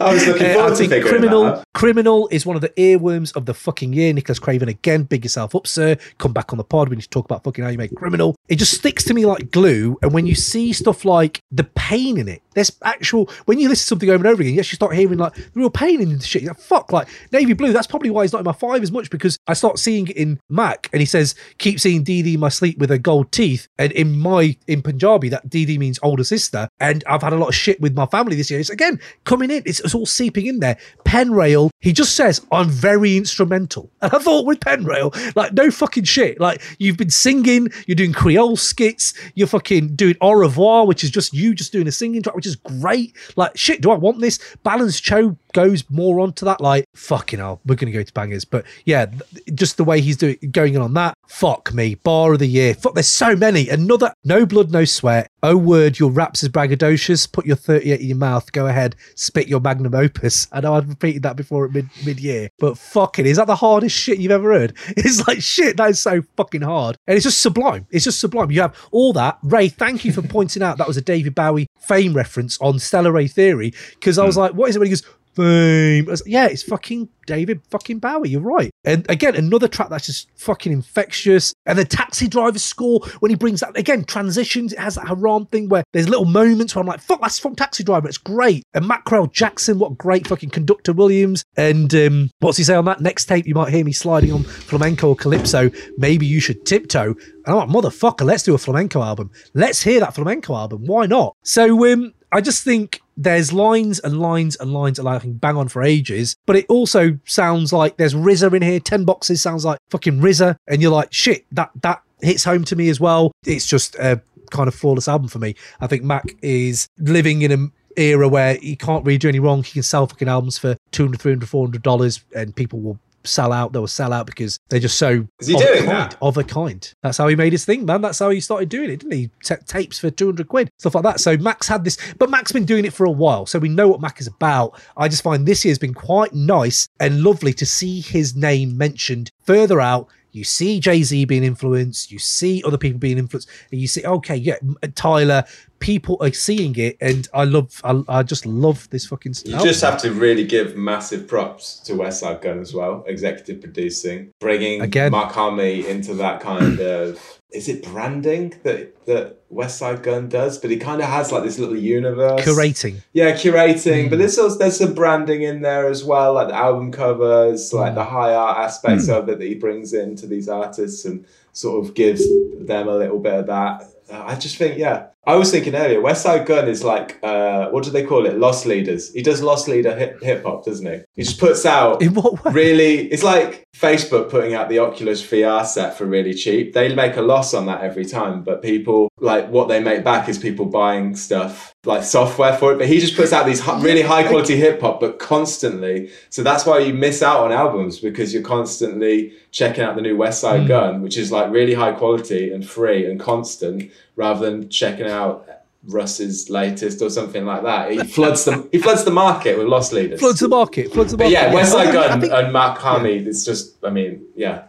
I was looking forward to figuring that Criminal. out. Criminal is one of the earworms of the fucking year. Nicholas Craven again. Big yourself up, sir. Come back on the pod. We need to talk about fucking how you make Criminal. It just sticks to me like glue. And when you see stuff like the pain in it, there's actual. When you listen to something over and over again, you actually start hearing like the real pain in the shit. You're like, fuck, like Navy Blue. That's probably why he's not in my five as much because I start seeing it in Mach, and he says, "Keep seeing DD in my sleep with her gold teeth." And in my in Punjabi, that DD means older sister. And I've had a lot of shit with my family this year. It's again coming in. It's, it's all seeping in there. Penrail, he just says, "I'm very instrumental." And *laughs* I thought with Penrail, like no fucking shit. Like you've been singing, you're doing Creole skits, you're fucking doing Au revoir, which is just you just doing a singing track, which is great. Like shit, do I want this? Balance Cho goes more onto that. Like fucking hell, we're gonna go to bangers, but yeah, just the way he's doing going in on that. Fuck me, bar of the year. Fuck, there's so many. Another no blood, no sweat. Oh word, your raps is braggadocious. Put your 38 in your mouth. Go ahead, spit your magnum opus. *laughs* I know I've repeated that before at mid mid year, but fucking, is that the hardest shit you've ever heard? *laughs* It's like shit. That is so fucking hard, and it's just sublime. It's just sublime. You have all that. Ray, thank you for *laughs* pointing out that was a David Bowie fame reference on Stellar Ray Theory because I was hmm. like, what is it when he goes? Fame. Was yeah, it's fucking David fucking Bowie. You're right. And again, another track that's just fucking infectious. And the taxi driver score when he brings that again transitions. It has that Haram thing where there's little moments where I'm like, fuck, that's from Taxi Driver. It's great. And Mackrell Jackson, what great fucking conductor Williams. And um, what's he say on that next tape? You might hear me sliding on flamenco or calypso. Maybe you should tiptoe. And I'm like, motherfucker, let's do a flamenco album. Let's hear that flamenco album. Why not? So um, I just think there's lines and lines and lines that I can bang on for ages, but it also sounds like there's RZA in here. Ten boxes sounds like fucking RZA, and you're like, shit, that that hits home to me as well. It's just a kind of flawless album for me. I think Mach is living in a era where he can't really do any wrong. He can sell fucking albums for 200 300 400 dollars and people will sell out they'll sell out because they're just so Is he of a kind, of a kind. That's how he made his thing man. That's how he started doing it didn't he? Ta tapes for 200 quid stuff like that. So max had this but mac's been doing it for a while so we know what mac is about. I just find this year's been quite nice and lovely to see his name mentioned further out. You see Jay Z being influenced, you see other people being influenced, and you see, okay, yeah, Tyler, people are seeing it, and I love, I, I just love this fucking stuff. You just have to really give massive props to Westside Gunn as well, executive producing, bringing Again. Mach-Hommy into that kind *clears throat* of is it branding that that Westside Gunn does? But he kind of has like this little universe curating. Yeah, curating, Hmm. but there's also there's some branding in there as well, like the album covers, like Hmm. the high art aspects of it that he brings into these artists and sort of gives them a little bit of that. I just think, yeah, I was thinking earlier, Westside Gunn is like, uh, what do they call it? Lost leaders. He does lost leader hip hop, doesn't he? He just puts out in what way? really. It's like Facebook putting out the Oculus VR set for really cheap. They make a loss on that every time, but people like what they make back is people buying stuff like software for it. But he just puts out these *laughs* really high quality hip hop, but constantly. So that's why you miss out on albums because you're constantly checking out the new West Side Mm. Gun, which is like really high quality and free and constant, rather than checking out. Russ's latest or something like that. He floods the he floods the market with lost leaders. floods the market, floods the But market. yeah, Westside Gunn and Mach-Hommy. It's just, I mean, yeah,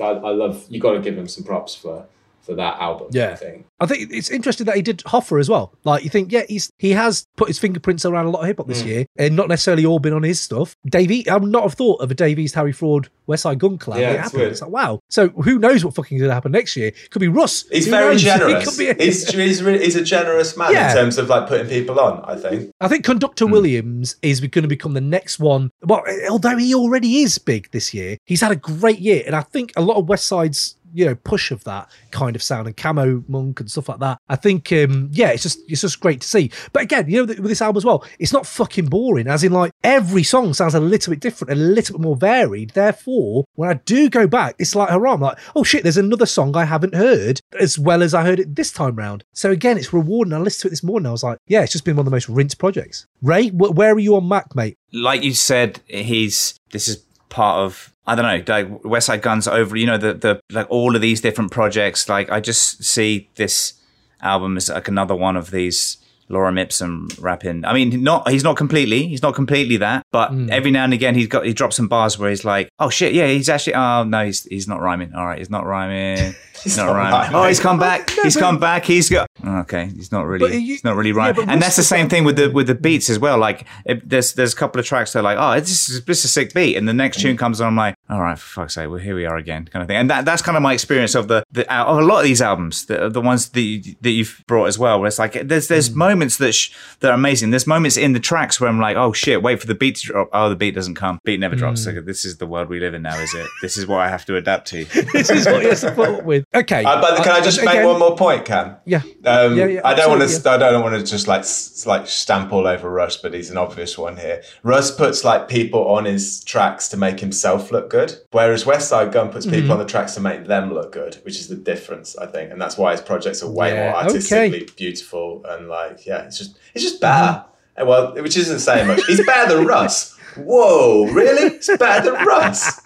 I, I love. You got to give him some props for for that album. Yeah. I think. I think it's interesting that he did Hoffa as well. Like you think, yeah, he's he has put his fingerprints around a lot of hip hop this Mm. year, and not necessarily all been on his stuff. Davey, I would not have thought of a Dave East Harry Fraud Westside Gunn collab. Yeah, it happened. weird. It's like wow. So who knows what fucking is going to happen next year? Could be Russ. He's Who very knows? *laughs* It generous. could be- he's he's, really, he's a generous man Yeah. in terms of like putting people on. I think. I think. Conductor Williams is going to become the next one. Well, although he already is big this year, he's had a great year, and I think a lot of West Side's you know push of that kind of sound and camo monk and stuff like that. I think um, yeah, it's just it's just great to see. But again, you know, with this album as well, it's not fucking boring. As in, like every song sounds a little bit different, a little bit more varied. Therefore, when I do go back, it's like hurrah! I'm like, oh shit, there's another song I haven't heard as well as I heard it this time round. So again, it's rewarding. I listened to it this morning. I was like, yeah, it's just been one of the most rinsed projects. Ray, wh- where are you on Mach, mate? like you said, he's this is part of I don't know, like Westside Gunn's over, you know, the the like all of these different projects. Like I just see this album as like another one of these Lorem Ipsum rapping. I mean, not he's not completely, he's not completely that, but every now and again he's got he drops some bars where he's like, oh shit, yeah, he's actually oh no, he's he's not rhyming. All right, he's not rhyming. *laughs* He's not, not rhyming. rhyming. Oh, he's come back. No, he's come back. He's got okay. He's not really. You- he's not really rhyming. but and that's the same thing with the with the beats as well. Like it, there's there's a couple of tracks that are like, oh, this is this is a sick beat, and the next tune comes on, I'm like, all right, for fuck's sake, well here we are again, kind of thing. And that that's kind of my experience of the, the of a lot of these albums, the, the ones that you, that you've brought as well. Where it's like there's there's Mm. moments that sh- that are amazing. There's moments in the tracks where I'm like, oh shit, wait for the beat to drop. Oh, the beat doesn't come. Beat never drops. Mm. So this is the world we live in now, is it? This is what I have to adapt to. *laughs* this is what you have to put up with. *laughs* Okay, Uh, but can I just make one more point, Cam? Yeah. Um, Yeah, yeah, I don't want to. absolutely, I don't want to just like like stamp all over Russ, but he's an obvious one here. Russ puts like people on his tracks to make himself look good, whereas Westside Gunn puts people Mhm. on the tracks to make them look good, which is the difference, I think, and that's why his projects are way Yeah, more okay. artistically beautiful and like yeah, it's just it's just better. And Well, which isn't saying much. He's better than Russ. *laughs* Whoa, really? It's better than Russ.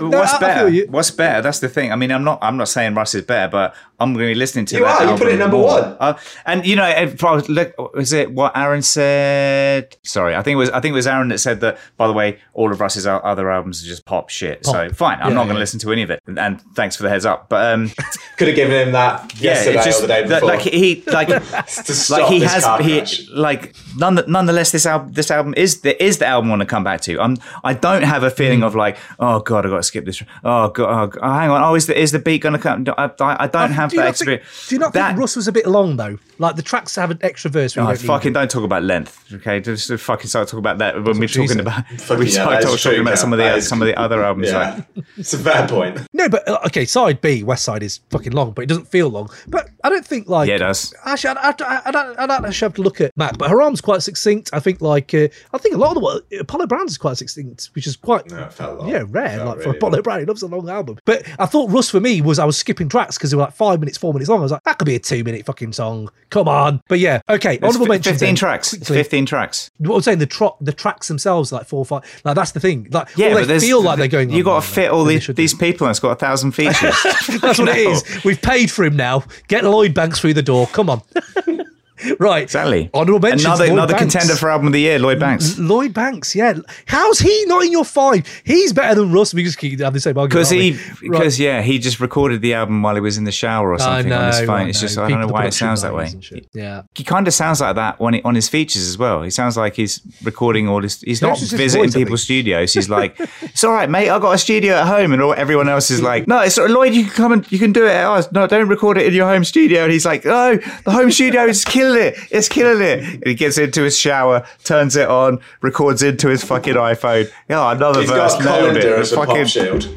No, what's I- I better? feel you. What's better? That's the thing. I mean, I'm not. I'm not saying Russ is better, but I'm going to be listening to You that. are. You put it number more. one. Uh, and you know, if I was, look, was it what Aaron said? Sorry, I think it was. I think it was Aaron that said that. By the way, all of Russ's other albums are just pop shit. So Pop. fine, I'm Yeah, not going to yeah. listen to any of it. And, and thanks for the heads up. But um, *laughs* Could have given him that yesterday it's just or the day that- before. like he like *laughs* like he has he crash. like none, nonetheless this album this album is the is the album I want to come back to. I'm I don't have a feeling Hmm. of like oh god I got to skip this. Oh god oh, hang on oh is the is the beat going to come? I, I, I don't have *laughs* do you that not think- do you not think Russ was a bit long though? Like the tracks have an extra verse. where you don't need fucking don't talk about length, okay? Just fucking start talking about that when we're talking said. about Fucking *laughs* we yeah, start that is talk- true, talking about Cam. some of the That is- some of the other albums. Yeah. Like, *laughs* It's a fair point. No, but uh, okay, side B, Westside is fucking long, but it doesn't feel long. But I don't think like yeah, it does. Actually, I, I, I, don't, I don't actually have to look at Mach, but Haram's quite succinct. I think, like, uh, I think a lot of the work, Apollo Brown's is quite succinct, which is quite, No, felt yeah, rare. Felt Like for Apollo Brown, he loves a long album. But I thought Russ for me was I was skipping tracks because they were like five minutes, four minutes long. I was like, that could be a two minute fucking song. Come on. But yeah, okay. Honorable fi- mentions. 15 then, tracks. Quickly. 15 tracks. What I'm saying, the tro- the tracks themselves, like four or five. Like that's the thing. Like, Yeah, they feel like they're going. You "Oh, got to fit all these, these people, and it's got a thousand *laughs* features. That's what it *laughs* is. We've paid for him now. Get Lloyd Banks through the door. Come on. *laughs* *laughs* right. Exactly. Honorable mentions. Another Lloyd another Banks. contender for album of the year, Lloyd Banks. L- Lloyd Banks, yeah. How's he not in your five? He's better than Russ. We just keep having the same argument. Because he, because yeah, he just recorded the album while he was in the shower or something on his phone. It's just know. I don't know why it sounds that way. Yeah. He kind of sounds like that when he, on his features as well. He sounds like he's recording all this. He's No, not visiting voice, people's studios. He's like, *laughs* "It's all right, mate. I got a studio at home," and all, everyone else is like, "No, it's Lloyd. You can come and you can do it at ours. No, don't record it in your home studio." And he's like, "No, the home studio is killing it. It's killing it." And he gets into his shower, turns it on, records into his fucking iPhone. Oh, another He's verse. got a nailed colander it. as a pop Fucking shield.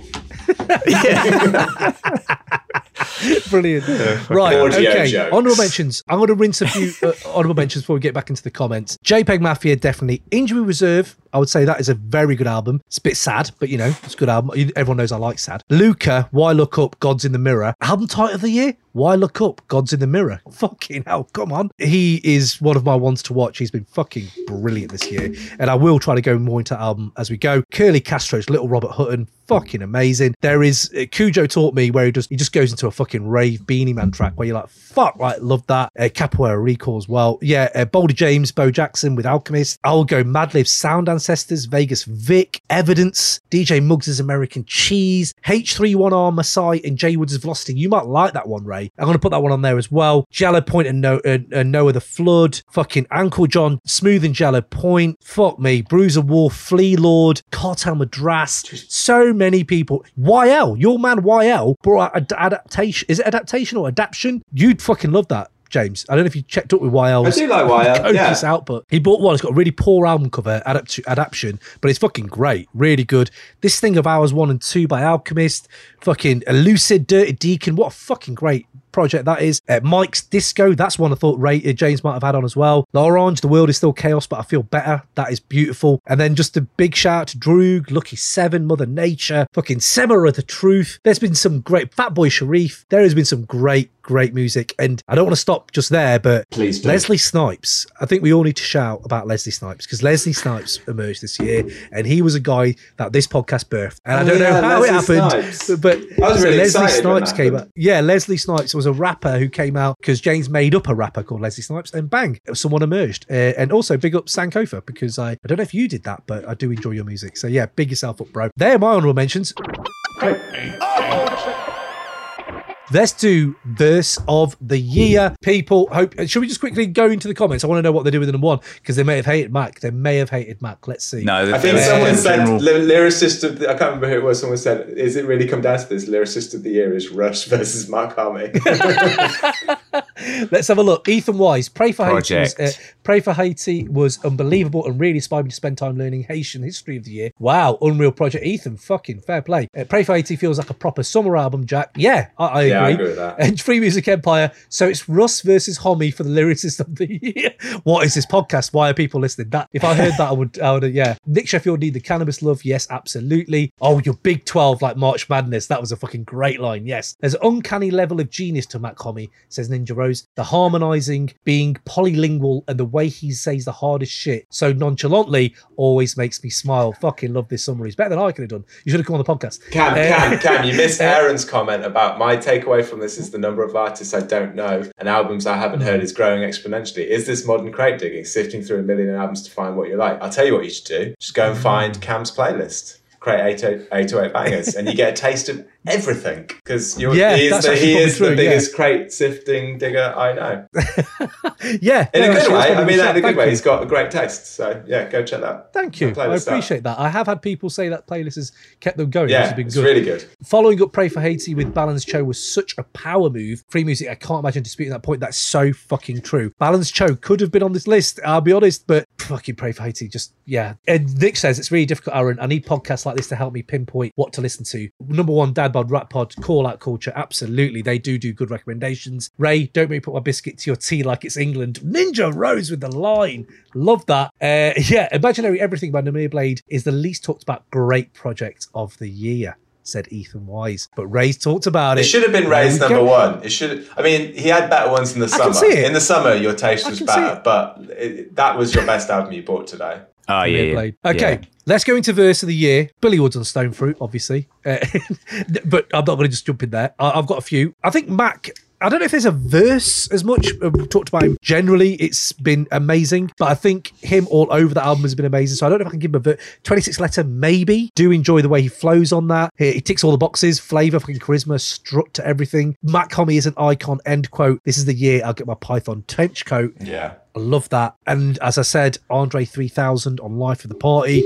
*laughs* Brilliant. fucking right. Audio Okay. jokes. Honorable mentions. I'm going to rinse a few uh, honorable mentions before we get back into the comments. JPEG Mafia, definitely. Injury Reserve. I would say that is a very good album. It's a bit sad, but you know, it's a good album. Everyone knows I like sad. Lukah, Why Look Up, Gods in the Mirror. Album title of the year? Why Look Up, Gods in the Mirror. *laughs* Fucking hell, come on. He is one of my ones to watch. He's been fucking brilliant this year. And I will try to go more into album as we go. Curly Castro's Little Robert Hutton, fucking amazing. There is uh, Cujo taught me where he just he just goes into a fucking rave Beenie Man track where you're like, fuck, right, love that. Uh, Capoeira Recall as well. Yeah, uh, James, Bo Jackson with Alchemist. I'll go Madlib Sound Ancestors, Vegas Vic, Evidence, DJ Muggs' American Cheese, H31R Masai, and Jay Woods' Velocity. You might like that one, Ray. I'm going to put that one on there as well. Jello Point and, no- uh, Nowaah the Flood, fucking Ankle John, Smooth and Jello Point, fuck me, Bruiser Wolf, Flee Lord, Cartel Madras, so many people. YL, your man YL brought out ad- adaptation. Is it adaptation or adaptation? You'd fucking love that. James. I don't know if you checked up with YL's I do like YL, yeah. output. He bought one. It's got a really poor album cover adapt- adaptation, but it's fucking great, really good. This thing of Ours One and Two by Alchemist, fucking Elucid, Dirty Deacon. What a fucking great project that is. Uh, Mike's Disco, that's one I thought Ray, uh, James might have had on as well. L'Orange, The World is Still Chaos, but I feel better. That is beautiful. And then just a big shout out to Droog, Lucky Seven, Mother Nature, fucking Semera the Truth. There's been some great, Fatboy Sharif. There has been some great, great music. And I don't want to stop just there, but Please do. Leslie Snipes. I think we all need to shout about Leslie Snipes because Leslie Snipes emerged this year and he was a guy that this podcast birthed. And I Oh, don't know how Leslie it happened, Snipes. but I was really Leslie Snipes came out. Yeah, Leslie Snipes was a rapper who came out because James made up a rapper called Leslie Snipes, and bang, someone emerged. Uh, and also big up Sankofa because I, I don't know if you did that, but I do enjoy your music. So yeah, big yourself up, bro. They're my honorable mentions. Let's do verse of the year. People, hope. Should we just quickly go into the comments? I want to know what they do with the number one because they may have hated Mach. They may have hated Mach. Let's see. No, I think someone said general- lyricist of the, I can't remember who it was. Someone said, "Is it really come down to this? Lyricist of the year is Russ versus Mach-Hommy." *laughs* Let's have a look. Ethan Wise, Pray for Haiti. Was, Project. uh, Pray for Haiti was unbelievable and really inspired me to spend time learning Haitian history of the year. Wow, unreal project. Ethan, fucking fair play. Uh, Pray for Haiti feels like a proper summer album, Jack. Yeah, I, I Yeah, Agree. agree with that. And Free Music Empire. So it's Russ versus Hommy for the lyricist of the year. *laughs* what is this podcast? Why are people listening? That if I heard that, I would, I would, yeah. Nick Sheffield need the Canibus love. Yes, absolutely. Oh, your Big Twelve like March Madness. That was a fucking great line. Yes, there's an uncanny level of genius to Mach-Hommy, says Ninja Rose. The harmonizing, being polylingual, and the way he says the hardest shit so nonchalantly always makes me smile. Fucking love this summary. It's better than I could have done. You should have come on the podcast. Kam, Uh, Kam, Kam, you missed *laughs* uh, Aaron's comment about my takeaway from this is the number of artists I don't know and albums I haven't heard is growing exponentially. Is this modern crate digging, sifting through a million albums to find what you like? I'll tell you what you should do. Just go and find Kam's playlist. Crate 808 bangers, and you get a taste of everything because Yeah, he is, the, he is the true, yeah. biggest crate sifting digger I know. *laughs* yeah, In no, a good way. I mean that in a good Thank way. you. He's got a great taste. So yeah, go check that. Thank you. I out. appreciate that. I have had people say that playlist has kept them going. Yeah, which has been it's good. really good. Following up Pray for Haiti with Balens Cho was such a power move. Free music, I can't imagine disputing that point. That's so fucking true. Balens Cho could have been on this list, I'll be honest, but fucking Pray for Haiti, just, yeah. And Nick says it's really difficult, Aaron. I need podcasts like this to help me pinpoint what to listen to. Number one, Dad Bod, Rat Pod, Call Out Culture. Absolutely. They do do good recommendations. Ray, don't make me put my biscuit to your tea like it's England. Ninja Rose with the line. Love that. Uh, *laughs* yeah, Imaginary Everything by Namir Blade is the least talked about great project of the year, said Ethan Wise. But Ray's talked about it. It should have been Ray's number go. one. It should. I mean, he had better ones in the I can summer. see it. In the summer, your taste was can see better, but it, that was your best album you bought today. Oh yeah, yeah. Blade. Okay, let's go into verse of the year. Billy Woods on Stone Fruit, obviously, uh, *laughs* but I'm not going to just jump in there. I, I've got a few. I think Mac. I don't know if there's a verse as much. Uh, We've talked about him generally. It's been amazing, but I think him all over the album has been amazing. So I don't know if I can give him a verse. 26 letter, maybe. Do enjoy the way he flows on that. He, he ticks all the boxes. Flavor, fucking charisma, strut to everything. Mach-Hommy is an icon. End quote. This is the year I'll get my Python trench coat. Yeah. I love that. And as I said, Andre 3000 on Life of the Party.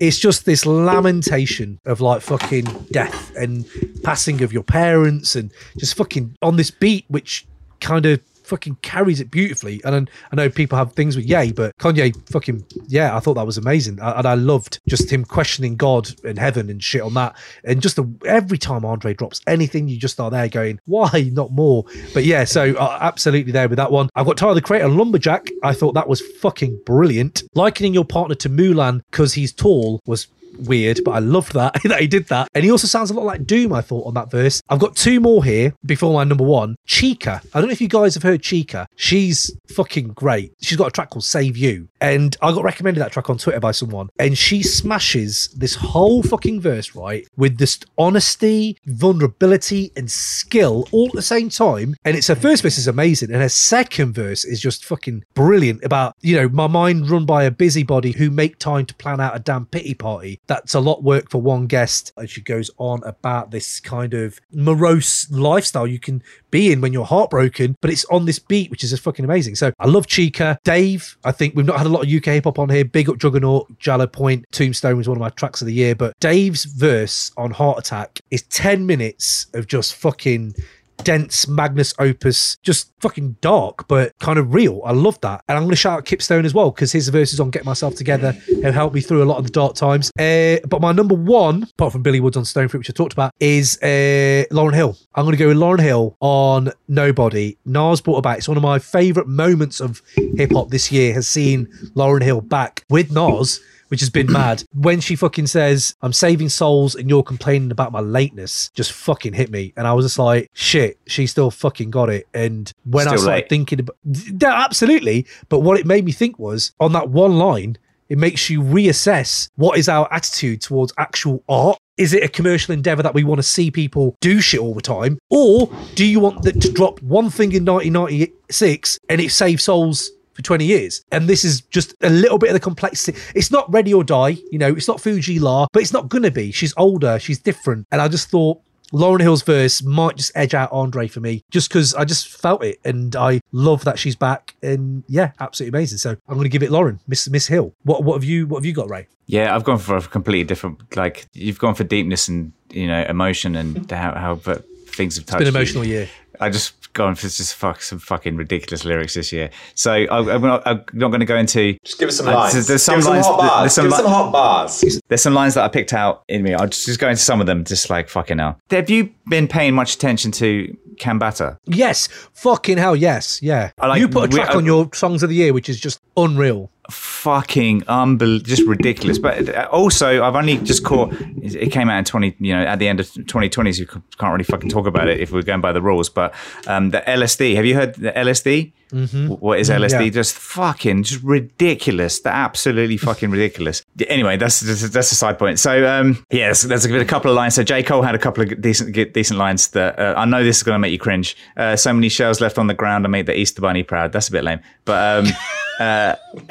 It's just this lamentation of like fucking death and passing of your parents and just fucking on this beat, which kind of fucking carries it beautifully. And I, know people have things with Ye, but Kanye fucking, yeah, I thought that was amazing. And I loved just him questioning God and heaven and shit on that. And just the, every time Andre drops anything, you just are there going, why not more? But yeah, so uh, absolutely there with that one. I've got Tyler the Creator, Lumberjack. I thought that was fucking brilliant. Likening your partner to Mulan because he's tall was weird, but I loved that *laughs* that he did that. And he also sounds a lot like Doom, I thought, on that verse. I've got two more here before my number one. Chika. I don't know if you guys have heard Chika. She's fucking great. She's got a track called Save You. And I got recommended that track on Twitter by someone. And she smashes this whole fucking verse, right? With this honesty, vulnerability, and skill all at the same time. And it's her first verse is amazing. And her second verse is just fucking brilliant about, you know, my mind run by a busybody who make time to plan out a damn pity party. That's a lot work for one guest. And she goes on about this kind of morose lifestyle you can be in when you're heartbroken, but it's on this beat, which is just fucking amazing. So I love Chika. Dave, I think we've not had a lot of UK hip hop on here. Big up Juggernaut, Jallow Point, Tombstone was one of my tracks of the year. But Dave's verse on Heart Attack is 10 minutes of just fucking dense Magnus opus, just fucking dark, but kind of real. I love that. And I'm going to shout out Kip Stone as well, because his verses on Get Myself Together have helped me through a lot of the dark times. Uh, but my number one, apart from Billy Woods on Stone Fruit, which I talked about, is uh, Lauryn Hill. I'm going to go with Lauryn Hill on Nobody. Nas brought about. It's one of my favorite moments of hip hop this year. Has seen Lauryn Hill back with Nas. Which has been *clears throat* mad. When she fucking says, I'm saving souls and you're complaining about my lateness, just fucking hit me. And I was just like, shit, she still fucking got it. And when I started late. thinking about, yeah, absolutely. But what it made me think was on that one line, it makes you reassess what is our attitude towards actual art. Is it a commercial endeavor that we want to see people do shit all the time? Or do you want that to drop one thing in 1996 and it saves souls for 20 years? And this is just a little bit of the complexity. It's not ready or die, you know, it's not Fu-Gee-La, but it's not going to be. She's older, she's different. And I just thought, Lauryn Hill's verse might just edge out Andre for me, just because I just felt it, and I love that she's back, and yeah, absolutely amazing. So I'm going to give it Lauryn, Miss Miss Hill. What what have you what have you got, Ray? Yeah, I've gone for a completely different. Like you've gone for deepness and you know emotion and how how but things have It's touched. been an you. emotional year. I just gone for just fuck some fucking ridiculous lyrics this year. So I, I'm not, I'm not going to go into. Just give us some Uh, lines. there's- there's some give us some hot bars. there's some give us li- some hot bars. There's some lines that I picked out in me. I'll just, just go into some of them, just like fucking hell. Have you been paying much attention to Cambatta? Yes, fucking hell, yes, yeah. I like- you put a we- track I- on your songs of the year, which is just unreal. Fucking unbelievable, just ridiculous. But uh, also, I've only just caught. It came out in twenty, you know, at the end of 2020. So you can't really fucking talk about it if we're going by the rules. But um, the LSD. Have you heard the LSD? Mhm. What is Mm, LSD? yeah. Just fucking, just ridiculous. They're absolutely fucking ridiculous. Anyway, that's that's, that's a side point. So um, yes, there's been a couple of lines. So J Cole had a couple of decent decent lines that uh, I know this is going to make you cringe. Uh, so many shells left on the ground I made the Easter Bunny proud. That's a bit lame, but. Um, *laughs* uh, *laughs*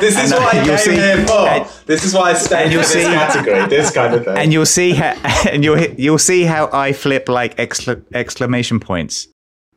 This is And, uh, what I you'll came see- here for. and- this is why I stayed and in you'll this see- category. This kind of thing. and you'll see how *laughs* and you'll you'll see how I flip like excla- exclamation points.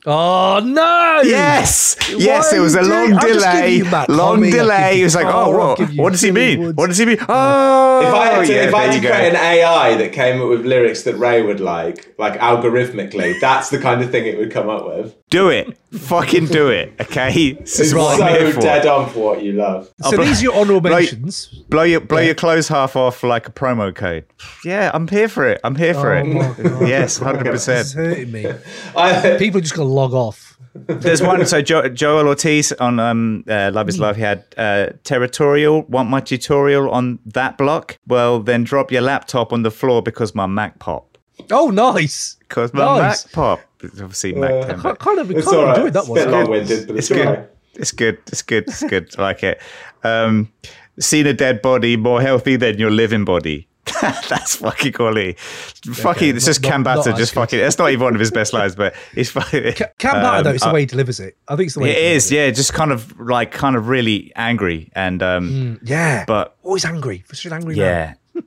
Oh no! Yes, Why yes. It was a long doing- I'll just give delay. Long Comey, delay. you He was like, "Oh, what? What does he mean? Woods. What does he mean? Oh, if I had oh, to, yeah, if I had to create an AI that came up with lyrics that Ray would like, like algorithmically, that's the kind of thing it would come up with. Do it. Fucking do it. Okay. This is It's what so I'm for. dead on for what you love. So these are your honourable mentions. Blow your blow your clothes half off like a promo code. Yeah, I'm here for it. I'm here for Oh my it. God. Yes, hundred This is percent. hurting me. *laughs* People just going to log off. There's one. So jo- Joell Ortiz on um, uh, Love Is Love. He had uh, territorial. Want my tutorial on that block? Well, then drop your laptop on the floor because my Mac pop. Oh, nice. Because my Nice. Mac pop. It's obviously Mac 10. I but- kind of, It's kind of all right. enjoyed that It's a one. bit long-winded, but it's, it's all good. right. It's good. It's good. It's good. I like it. Um, seen a dead body more healthy than your living body. *laughs* That's fucking quality. fucking, it's just not- Cam not Batter, as just fucking. That's not even one of his best lines, but it's fucking. *laughs* Cambatta, though, it's the uh, way he delivers it. I think it's the way It is, yeah, just kind of like kind of really angry and um, it. Yeah. but Always angry. Such an angry man. yeah.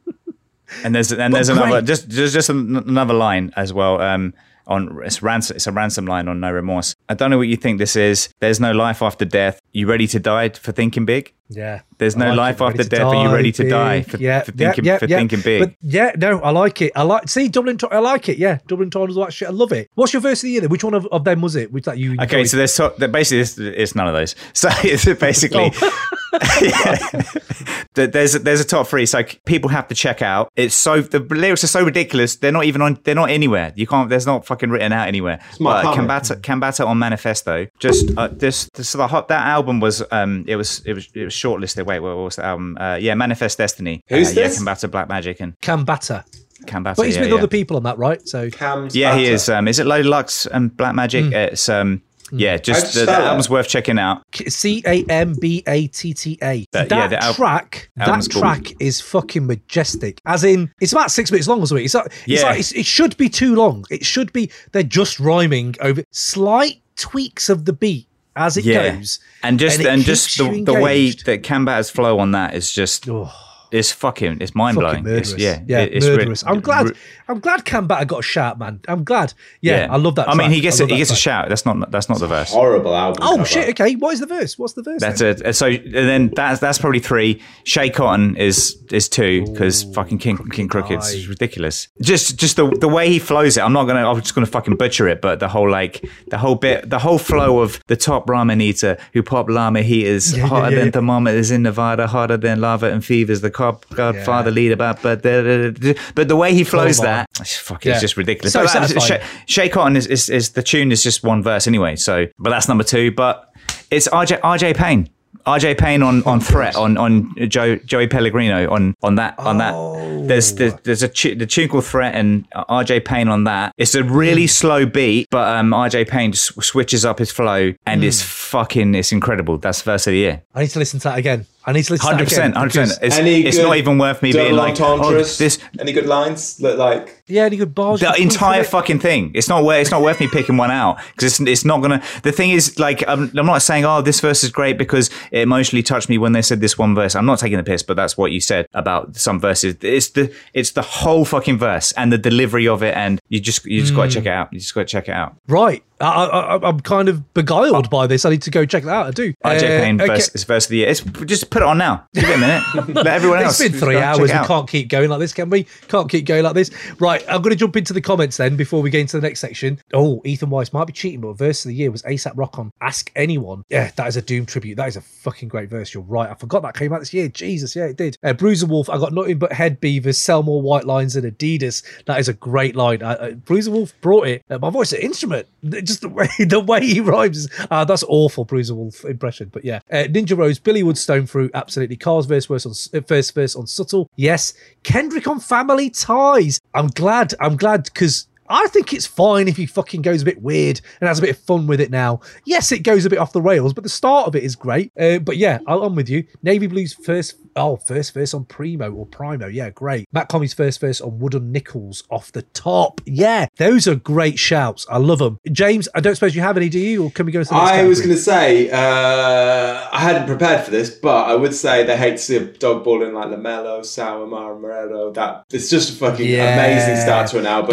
and there's and But there's another just just just another line as well. Um, on it's ransom, it's a ransom line on No Remorse. I don't know what you think this is. There's no life after death. You ready to die for thinking big? Yeah. There's no like life it. After to death. Are you ready to big. die for, yeah, for thinking yeah, yeah, for yeah. thinking big? But yeah, no, I like it. I like see Dublin. I like it. Yeah, Dublin Times, that shit. I love it. What's your verse of the year? Then? Which one of, of them was it? Which that you? Okay, enjoyed? so there's so, basically it's, it's none of those. *laughs* So it's basically Yeah. *laughs* Oh. *laughs* There- there's a, there's a top three. So people have to check out. It's so the lyrics are so ridiculous. They're not even on. They're not anywhere. You can't. There's not fucking written out anywhere. my But comment. Cambatta, Cambatta on Manifesto. Just uh, this. this the hot that album was. Um, it was it was it was shortlisted. Wait, what was the album? Uh, yeah, Manifest Destiny. Who's uh, this? Yeah, Cambatta Black Magic and Cam Batter. Cambatta. But he's yeah, with yeah. other people on that, right? So Cam's Yeah, he is. Um, is it Low Lux and Black Magic? It's um, yeah, hmm. How'd just you the, the album's worth checking out. C A M B A T T A. That- That yeah, the al- track, that album's cool. track is fucking majestic. As in, it's about six minutes long or something. It's like, it's like it's, it should be too long. It should be. They're just rhyming over slight tweaks of the beat as it yeah, goes. and just and and, just the, the way engaged. that Cambatta's flow on that is just Oh. It's fucking it's mind blowing. Fucking murderous. yeah, yeah, it- it's re- murderous. I'm glad. re- I'm glad Cambatta got a shout, man. I'm glad. Yeah, I love that. I mean, he gets I a, love he that gets a shout. That's not that's not the verse. Horrible album. Oh cover. shit! Okay, what is the verse? What's the verse? That's then? it. So and then that's that's probably three. Shay Cotton is is two because fucking King King Crooked's is ridiculous. Just just the the way he flows it. I'm not gonna. I'm just gonna fucking butcher it. But the whole like the whole bit, the whole flow of the top ramen eater who pop llama heaters Yeah, yeah, hotter yeah, than yeah. thermometers in Nevada, hotter than lava and fevers. The cop Godfather leader, but but the, but the way he flows that, it's fucking Yeah. it's just ridiculous. So that- Shay Cotton is, is is the tune is just one verse anyway. So, but that's number two. But it's RJ RJ Payne. RJ Payne on, on threat on on Joe, Joey Pellegrino on on that on that. Oh. There's there's, there's a tu- the tune called threat and RJ Payne on that. It's a really hmm. slow beat, but um, RJ Payne just switches up his flow and hmm. it's fucking it's incredible. That's verse of the year. I need to listen to that again. I need to listen Hundred to that again. percent, hundred percent. because- It's, it's not even worth me being double like, oh, entendres? this Any good lines that like? Yeah, any good bars? the you can pull entire fucking thing. It's not worth. It's not worth me picking one out because it's, it's not gonna. The thing is, like, I'm, I'm not saying, oh, this verse is great because it emotionally touched me when they said this one verse. I'm not taking the piss, but that's what you said about some verses. It's the it's the whole fucking verse and the delivery of it, and you just you just got Mm. to check it out. You just got to check it out. Right. I, I, I- I'm kind of beguiled by this. I need to go check that out. I do. RJ Uh, Payne okay. verse, is verse of the year. It's, just put it on now. Give it a minute. *laughs* Let everyone else. It's been three hours. We can't keep going like this, can we? Can't keep going like this. Right, I'm going to jump into the comments then before we get into the next section. Oh, Ethan Weiss might be cheating, but verse of the year was ASAP Rock on Ask Anyone. Yeah, that is a Doom tribute. That is a fucking great verse. You're right. I forgot that came out this year. Jesus, yeah, it did. Uh, Bruiser Wolf, I got nothing but head beavers, sell more white lines than Adidas. That is a great line. Uh, uh, Bruiser Wolf brought it. Uh, my voice an instrument. *laughs* Just the way the way he rhymes. Uh, that's awful, Bruiser Wolf impression. But yeah, uh, Ninja Rose, Billy Wood, Stone Fruit, absolutely. Ka's verse verse on uh, first verse on subtle. Yes, Kendrick on Family Ties. I'm glad. I'm glad because. I think it's fine if he fucking goes a bit weird and has a bit of fun with it now. Yes, it goes a bit off the rails, but the start of it is great. Uh, but yeah, I'm with you. Navy Blues first, oh, first verse on Primo or Primo. Yeah, great. Mach-Hommy's first verse on Wooden Nickels off the top. Yeah, those are great shouts. I love them. James, I don't suppose you have any, do you? Or can we go to the next I was going to say uh, I hadn't prepared for this, but I would say they hate to see a dog balling like LaMelo, Sour Moretto. That it's just a fucking Yeah. amazing start to an album.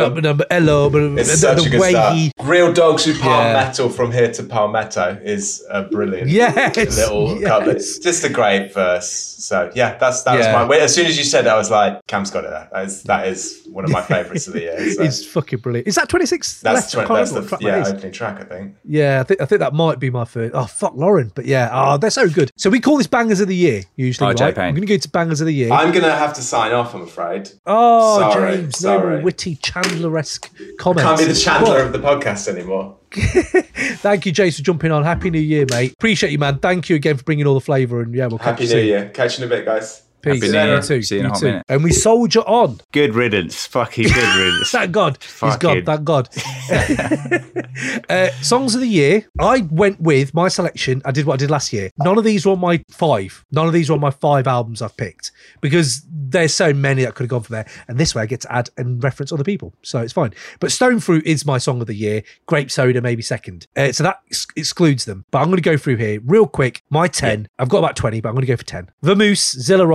But It's the, such the a good way start. he Real dogs who palm Yeah. metal from here to Palmetto is a brilliant Yes, little *laughs* yes. cover. It's just a great verse. So yeah, that's that's Yeah. was my. As soon as you said, that, I was like, Kam's got it. There. That is that is one of my favourites of the year. So. It's fucking brilliant. Is that 26? That's, left? I twen- can't that's the what track yeah that is. opening track, I think. Yeah, I think I think that might be my first. Oh fuck, Lauryn. But yeah, oh, they're so good. So we call this bangers of the year usually. RJ right? I'm going to go to bangers of the year. I'm gonna have to sign off. I'm afraid. oh, Sorry, James, no sorry. more witty Chandler-esque comments. Can't be the Chandler But of the podcast anymore. *laughs* thank you, James, for jumping on. Happy New Year, mate. Appreciate you, man. Thank you again for bringing all the flavour. And yeah, we'll catch Happy you New soon. Year. Catch you in a bit, guys. Peace. New You too. See you in a hot too. minute. And we soldier on. Good riddance. Fucking good *laughs* riddance. Thank God. He's Fucking- gone. Thank God. *laughs* uh, songs of the year. I went with my selection. I did what I did last year. None of these were on my five. None of these were on my five albums I've picked because there's so many that could have gone from there. And this way I get to add and reference other people. So it's fine. But Stone Fruit is my song of the year. Grape Soda, maybe second. Uh, so that ex- excludes them. But I'm going to go through here real quick. My 10. I've got about 20, but I'm going to go for 10. Vamoose, Zilla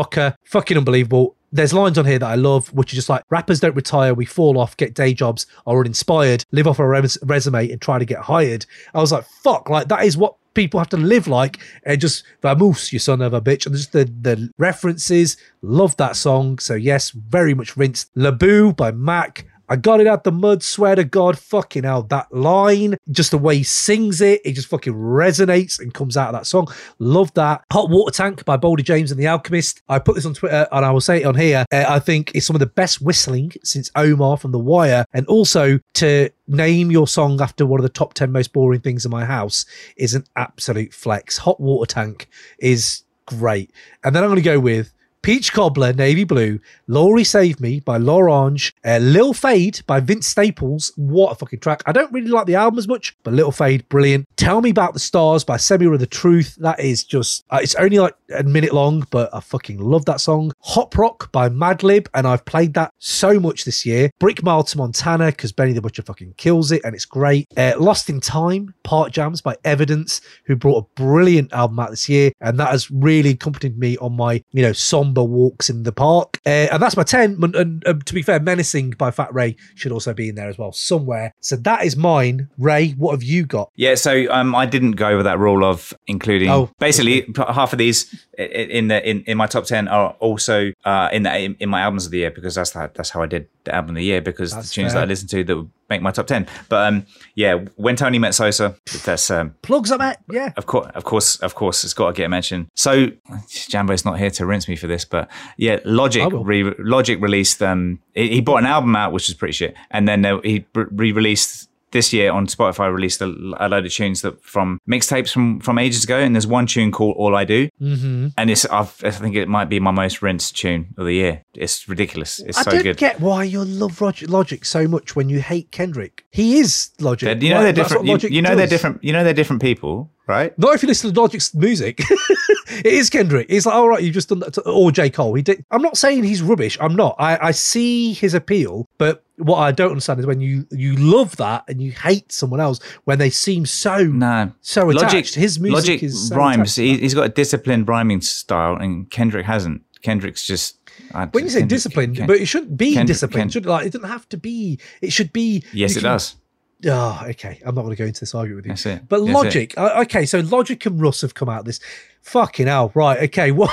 Fucking unbelievable there's lines on here that I love, which are just like rappers don't retire, we fall off, get day jobs, are uninspired, live off a res- resume and try to get hired. I was like, fuck, like that is what people have to live like. And just Vamoose, you son of a bitch. And just the the references, love that song. So yes, very much rinsed. Laboo by Mach. I got it out the mud, swear to God, fucking hell, that line, just the way he sings it, it just fucking resonates and comes out of that song. Love that. Hot Water Tank by Boldy James and the Alchemist. I put this on Twitter and I will say it on here. Uh, I think it's some of the best whistling since Omar from The Wire. And also to name your song after one of the top 10 most boring things in my house is an absolute flex. Hot Water Tank is great. And then I'm going to go with Peach Cobbler, Navy Blue, Laurie Save Me by L'Orange, uh, Lil Fade by Vince Staples. What a fucking track. I don't really like the album as much, but Little Fade, brilliant. Tell Me About the Stars by Semira the Truth. That is just, uh, it's only like a minute long, but I fucking love that song. Hot Rock by Madlib, and I've played that so much this year. Brick Mile to Montana, because Benny the Butcher fucking kills it, and it's great. Uh, Lost in Time, Part Jams by Evidence, who brought a brilliant album out this year, and that has really accompanied me on my, you know, somber Walks in the park. Uh, and that's my 10. And, and, um, to be fair, Menacing by Fat Ray should also be in there as well, somewhere. So that is mine. Ray, what have you got? Yeah, so um, I didn't go over that rule of including. Oh, basically, p- half of these in the in, in my top ten are also uh, in the in, in my albums of the year because that's that, that's how I did the album of the year because That's the tunes fair. that I listened to that make my top ten. But um, yeah, when Tony met Sosa, that's um, Plugs up, Matt. Yeah. of course, of course, of course, it's got to get a mention. So Jambo's not here to rinse me for this, but yeah, Logic re- Logic released. Um, he, he brought an album out, which was pretty shit, and then uh, he re-released this year on Spotify. Released a, a load of tunes that from mixtapes from from ages ago, and there's one tune called All I Do, Mm-hmm. and it's I've, I think it might be my most rinsed tune of the year. It's ridiculous. It's I so don't good. get why you love Logic, Logic so much when you hate Kendrick. He is Logic. They're- you know Like, they're different. You, you know they're different. You know they're different people, right? Not if you listen to Logic's music. *laughs* it is Kendrick. He's like, all right, you've just done that. To, or J. Cole. He did. I'm not saying he's rubbish. I'm not. I, I see his appeal, but what I don't understand is when you you love that and you hate someone else when they seem so no so attached. Logic, his music Logic is so rhymes. He, he's got a disciplined rhyming style, and Kendrick hasn't. Kendrick's just. I, When you say Kendrick- disciplined, Ken- but it shouldn't be Kendrick- disciplined. Ken- should like it doesn't have to be. It should be. Yes, it can- does. Oh, okay. I'm not going to go into this argument with you. That's it. But That's it. Logic, uh, okay, so Logic and Russ have come out this fucking hell, right? Okay, *laughs* what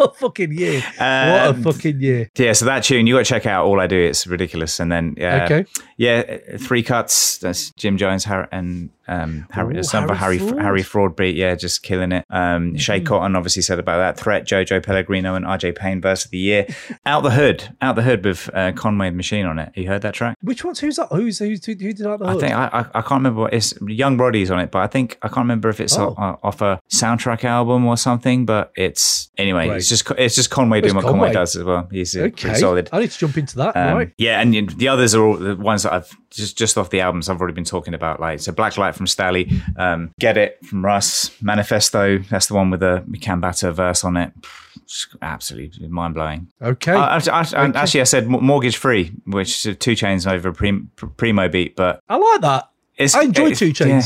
a fucking year! what a Um, fucking year! Yeah, so that tune you got to check out. All I do, it's ridiculous. And then yeah, Okay. yeah, three cuts. That's Jim Jones, and um, Harry, Ooh, some for Harry Harry Fraud. Harry Fraud beat. Yeah, just killing it. Um, Shay Mm-hmm. Cotton obviously said about that. Threat, Jojo Pellegrino, and RJ Payne verse of the year. *laughs* Out the hood, out the hood with uh, Conway the Machine on it. You heard that track? Which one's who's that? Who's who's who, who did that? I think I, I I can't remember what it's Young Brody's on it, but I think I can't remember if it's Oh. o- off a soundtrack album or something. But it's anyway, Right. it's just it's just Conway doing what Conway Conway. does as well. He's uh, okay. solid. I need to jump into that. Um, right. Yeah, and the others are all the ones that I've just just off the albums I've already been talking about. Like so, Black Light from Stalley, um, Get It from Russ, Manifesto. That's the one with the Cambatta verse on it. Just absolutely mind blowing. Okay. I, I, I, Okay. Actually, I said Mortgage Free, which is 2 Chainz over a prim, primo beat, but I like that. it's, I enjoy 2 Chainz. Yeah.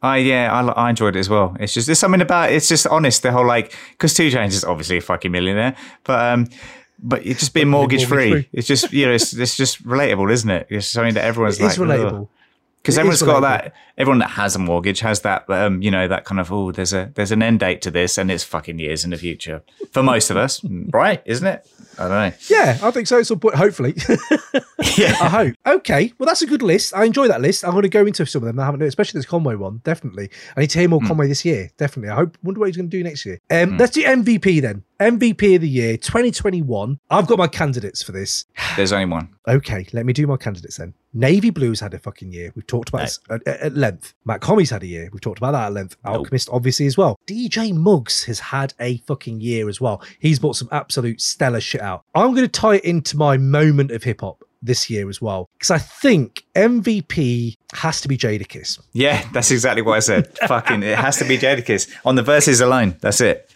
I yeah, I, I enjoyed it as well. It's just there's something about it's just honest. The whole like because 2 Chainz is obviously a fucking millionaire, but um, but it's just being mortgage free. mortgage-free. It's just you know it's, it's just relatable, isn't it? It's something that everyone's It like relatable. because everyone's got relatable. that. Everyone that has a mortgage has that um, you know that kind of oh there's a there's an end date to this and it's fucking years in the future for most of us, right? Isn't it? I don't know. Yeah, I think so some point, hopefully. *laughs* I hope. Okay, well, that's a good list. I enjoy that list. I'm going to go into some of them. I haven't, especially this Conway one. Definitely. I need to hear more Hmm. Conway this year. Definitely. I hope. Wonder what he's going to do next year. Um, Let's do MVP then. MVP of the year 2021. I've got my candidates for this. *sighs* There's only one. Okay, let me do my candidates then. Navy Blues had a fucking year. We've talked about this at, at length. Mach-Hommy's had a year. We've talked about that at length. Alchemist, obviously, as well. DJ Muggs has had a fucking year as well. He's brought some absolute stellar shit out. I'm going to tie it into my moment of hip hop this year as well because I think MVP has to be Jadakiss. Yeah, that's exactly what I said. *laughs* fucking, it has to be Jadakiss on the verses alone. That's it.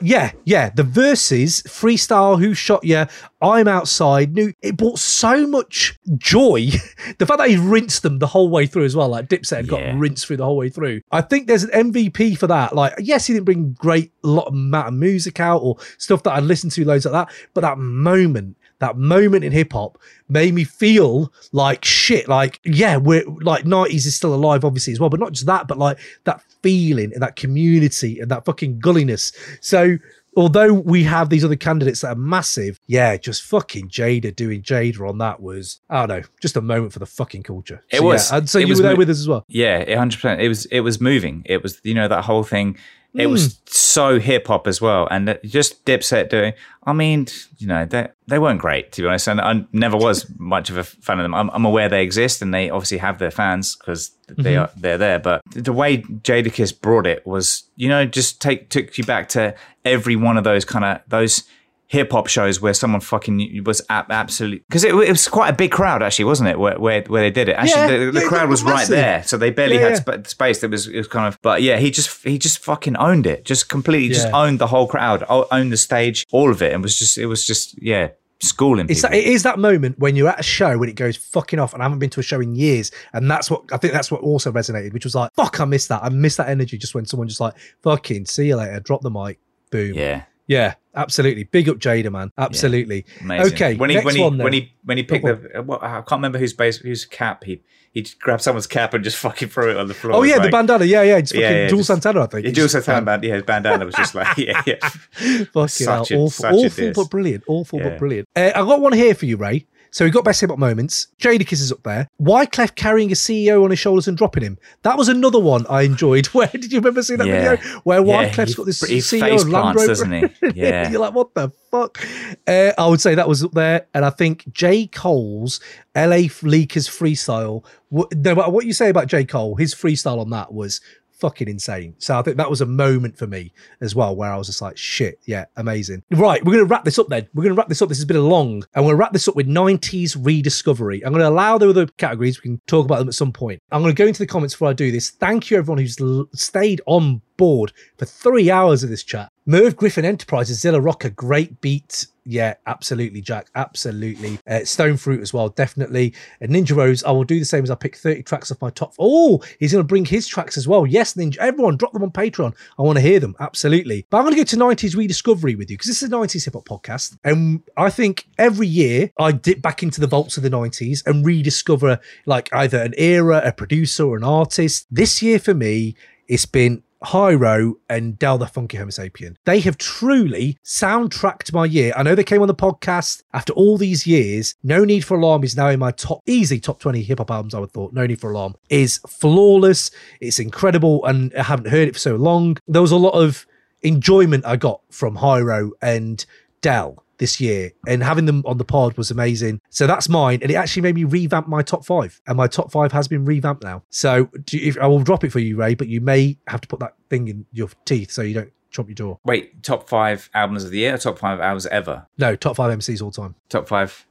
Yeah, yeah. The verses, freestyle, who shot you, I'm outside. New, it brought so much joy. *laughs* the fact that he rinsed them the whole way through as well, like Dipset had got rinsed through the whole way through. I think there's an MVP for that. Like, yes, he didn't bring great lot of amount of music out or stuff that I listened to loads like that, but that moment. That moment in hip hop made me feel like shit. Like, yeah, we're like 90s is still alive, obviously, as well. But not just that, but like that feeling and that community and that fucking gulliness. So although we have these other candidates that are massive, yeah, just fucking Jada doing Jada on that was, I don't know, just a moment for the fucking culture. It So, was. Yeah, and so you were there mo- with us as well. Yeah, hundred percent. It was. It was moving. It was. You know that whole thing. It was Hmm. so hip hop as well, and just Dipset doing. I mean, you know, they they weren't great to be honest, and I never was *laughs* much of a fan of them. I'm, I'm aware they exist, and they obviously have their fans because they Mhm. are they're there. But the way Jadakiss brought it was, you know, just take took you back to every one of those kind of those hip hop shows where someone fucking was ab- absolutely because it, it was quite a big crowd actually, wasn't it? Where where, where they did it. Actually, Yeah, the, the yeah, crowd was right there, so they barely Yeah, had sp- space. There was it was kind of, but yeah, he just he just fucking owned it, just completely, just owned the whole crowd, owned the stage, all of it, and was just it was just yeah, schooling It's that, it is that moment when you're at a show when it goes fucking off, and I haven't been to a show in years, and that's what I think that's what also resonated, which was like, fuck, I miss that. I miss that energy just when someone just like, fucking, see you later, drop the mic, boom. Yeah. Yeah, absolutely. Big up Jada, man. Absolutely. Amazing. Okay, when he next when he one when he when he picked Go the what, I can't remember whose base whose cap he he grabbed someone's cap and just *laughs* fucking threw it on the floor. Oh yeah, the like- bandana. Yeah, yeah. It's fucking Yeah, yeah, Juelz just- Santana, I think. Yeah, just- Santana band. Yeah, his bandana was just like *laughs* yeah, yeah. Fucking hell, Such a- awful, such a awful diss. but brilliant. Awful Yeah. but brilliant. Uh, I got one here for you, Ray. So we got best hip hop moments. Jadakiss is up there. Wyclef carrying a CEO on his shoulders and dropping him. That was another one I enjoyed. *laughs* Where did you remember seeing that Yeah. video? Where Yeah, Wyclef's got this he CEO face of Land plants, Rover. doesn't he? *laughs* Yeah. You're like, what the fuck? Uh, I would say that was up there. And I think J. Cole's LA Leakers freestyle. No matter what you say about J. Cole, his freestyle on that was fucking insane. So I think that was a moment for me as well, where I was just like, shit, yeah, amazing. Right, we're going to wrap this up then. We're going to wrap this up. This has been a long, and we're going to wrap this up with 90s rediscovery. I'm going to allow the other categories. We can talk about them at some point. I'm going to go into the comments before I do this. Thank you, everyone who's l- stayed on board for three hours of this chat. Merv Griffin Enterprises, Zilla Rocca, great beat. Yeah, absolutely, Jack. Absolutely. Uh, Stone Fruit as well, definitely. And Ninja Rose, I will do the same as I pick 30 tracks off my top. Oh, he's going to bring his tracks as well. Yes, Ninja. Everyone, drop them on Patreon. I want to hear them. Absolutely. But I'm going to go to 90s rediscovery with you because this is a 90s hip hop podcast. And I think every year I dip back into the vaults of the 90s and rediscover like either an era, a producer, or an artist. This year for me, it's been Hiero and Del the Funky Homosapien. They have truly soundtracked my year. I know they came on the podcast after all these years. No Need for Alarm is now in my top, easy top 20 hip hop albums, I would thought. No Need for Alarm is flawless. It's incredible, and I haven't heard it for so long. There was a lot of enjoyment I got from Hiero and Del this year, and having them on the pod was amazing. So that's mine, and it actually made me revamp my top five, and my top five has been revamped now. So do you, if, I will drop it for you, Ray, but you may have to put that thing in your teeth so you don't chomp your jaw. Wait, top five albums of the year, or top five albums ever, No, top five MCs all time. top five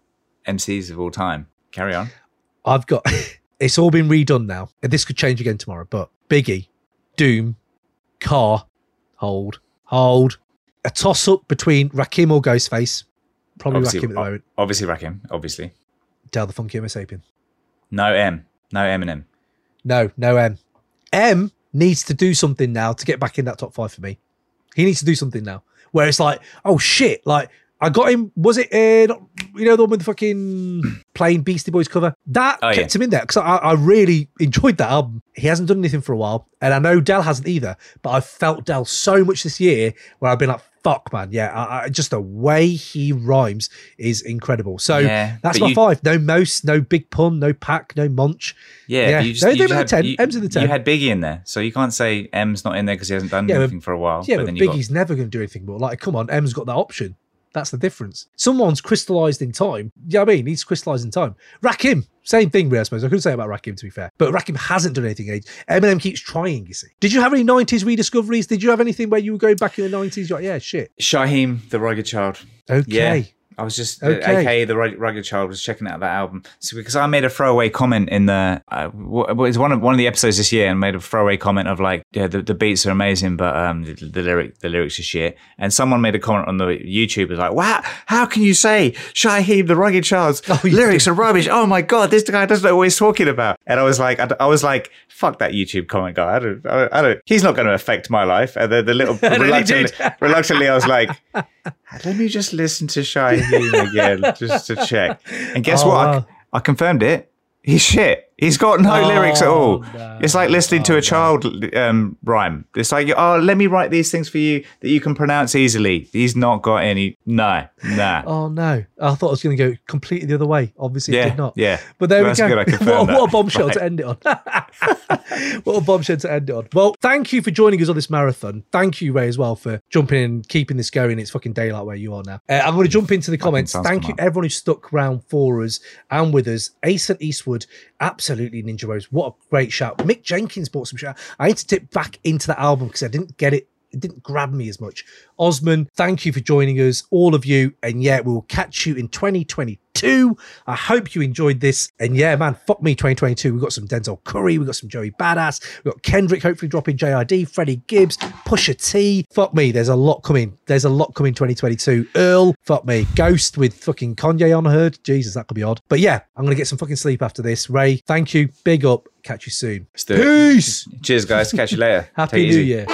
MCs of all time. Carry on. I've got *laughs* it's all been redone now, and this could change again tomorrow. But Biggie, Doom, Ka, Hold, Hold, a toss up between Rakim or Ghostface. Probably obviously, Rakim at the moment. Obviously, Rakim. Obviously, Del the Funky Homosapien. no M, no Eminem. No, no M. M needs to do something now to get back in that top five for me. He needs to do something now where it's like, oh shit, like I got him. Was it uh, not- you know the one with the fucking plain Beastie Boys cover? That Oh, kept yeah. him in there because I, I really enjoyed that album. He hasn't done anything for a while, and I know Del hasn't either. But I've felt Del so much this year where I've been like, fuck, man, yeah, I, I, just the way he rhymes is incredible. So Yeah, that's my you- five. No Most, no Big Pun, no Pac, no Monch. Yeah, yeah. you just, Don't you just had, ten. You, M's in the ten. You had Biggie in there, so you can't say M's not in there because he hasn't done Yeah, but- anything for a while. Yeah, but, but, Biggie's never going to do anything more. Like, come on, M's got that option. That's the difference. Someone's crystallized in time. Yeah, I mean, he's crystallized in time. Rakim, same thing, really, I suppose. I could say about Rakim, to be fair. But Rakim hasn't done anything in age. Eminem keeps trying, you see. Did you have any 90s rediscoveries? Did you have anything where you were going back in the 90s? You're like, yeah, shit. Shyheim, the Rugged Child. Okay. Yeah. I was just, Okay. aka the Rugged Child, was checking out that album. So because I made a throwaway comment in the, uh, w- it was one of one of the episodes this year, and made a throwaway comment of like, yeah, the, the beats are amazing, but um, the, the lyric the lyrics are shit. And someone made a comment on the YouTube, was like, wow, how can you say Shyheim, the Rugged Child's *laughs* lyrics are rubbish? Oh my god, this guy doesn't know what he's talking about. And I was like, I, I was like, fuck that YouTube comment guy. I don't, I don't, I don't he's not going to affect my life. And the, the little And then he reluctantly, *laughs* reluctantly, I was like. *laughs* Let me just listen to Shyheim again, just to check. And guess Oh, what? wow. I, I confirmed it. He's shit. He's got no Oh, lyrics at all. no. It's like listening to a child um, rhyme. It's like, oh, let me write these things for you that you can pronounce easily. He's not got any. No, nah. *laughs* Oh, no. I thought I was going to go completely the other way. Obviously, it yeah, did not. yeah. But there That's we go. what, what a bombshell Right. to end it on. *laughs* what a bombshell to end it on. Well, thank you for joining us on this marathon. Thank you, Ray, as well, for jumping in and keeping this going. It's fucking daylight where you are now. Uh, I'm going to jump into the comments. Thank you, everyone who stuck around for us and with us. Ace and Eastwood, absolutely Ninja Rose. What a great shout. Mick Jenkins bought some shout. I need to dip back into that album because I didn't get it. It didn't grab me as much. Osman, thank you for joining us, all of you. And yeah, we'll catch you in 2022. I hope you enjoyed this. And yeah, man, fuck me, 2022. We've got some Denzel Curry, we've got some Joey Badass, we've got Kendrick hopefully dropping JID, Freddie Gibbs, Pusha T. Fuck me, there's a lot coming. There's a lot coming 2022. Earl, fuck me. Ghost with fucking Kanye on heard. Jesus, that could be odd. But yeah, I'm gonna get some fucking sleep after this. Ray, thank you. Big up. Catch you soon. Let's do it. Peace. Cheers, guys. Catch you later. *laughs* Happy New. Year.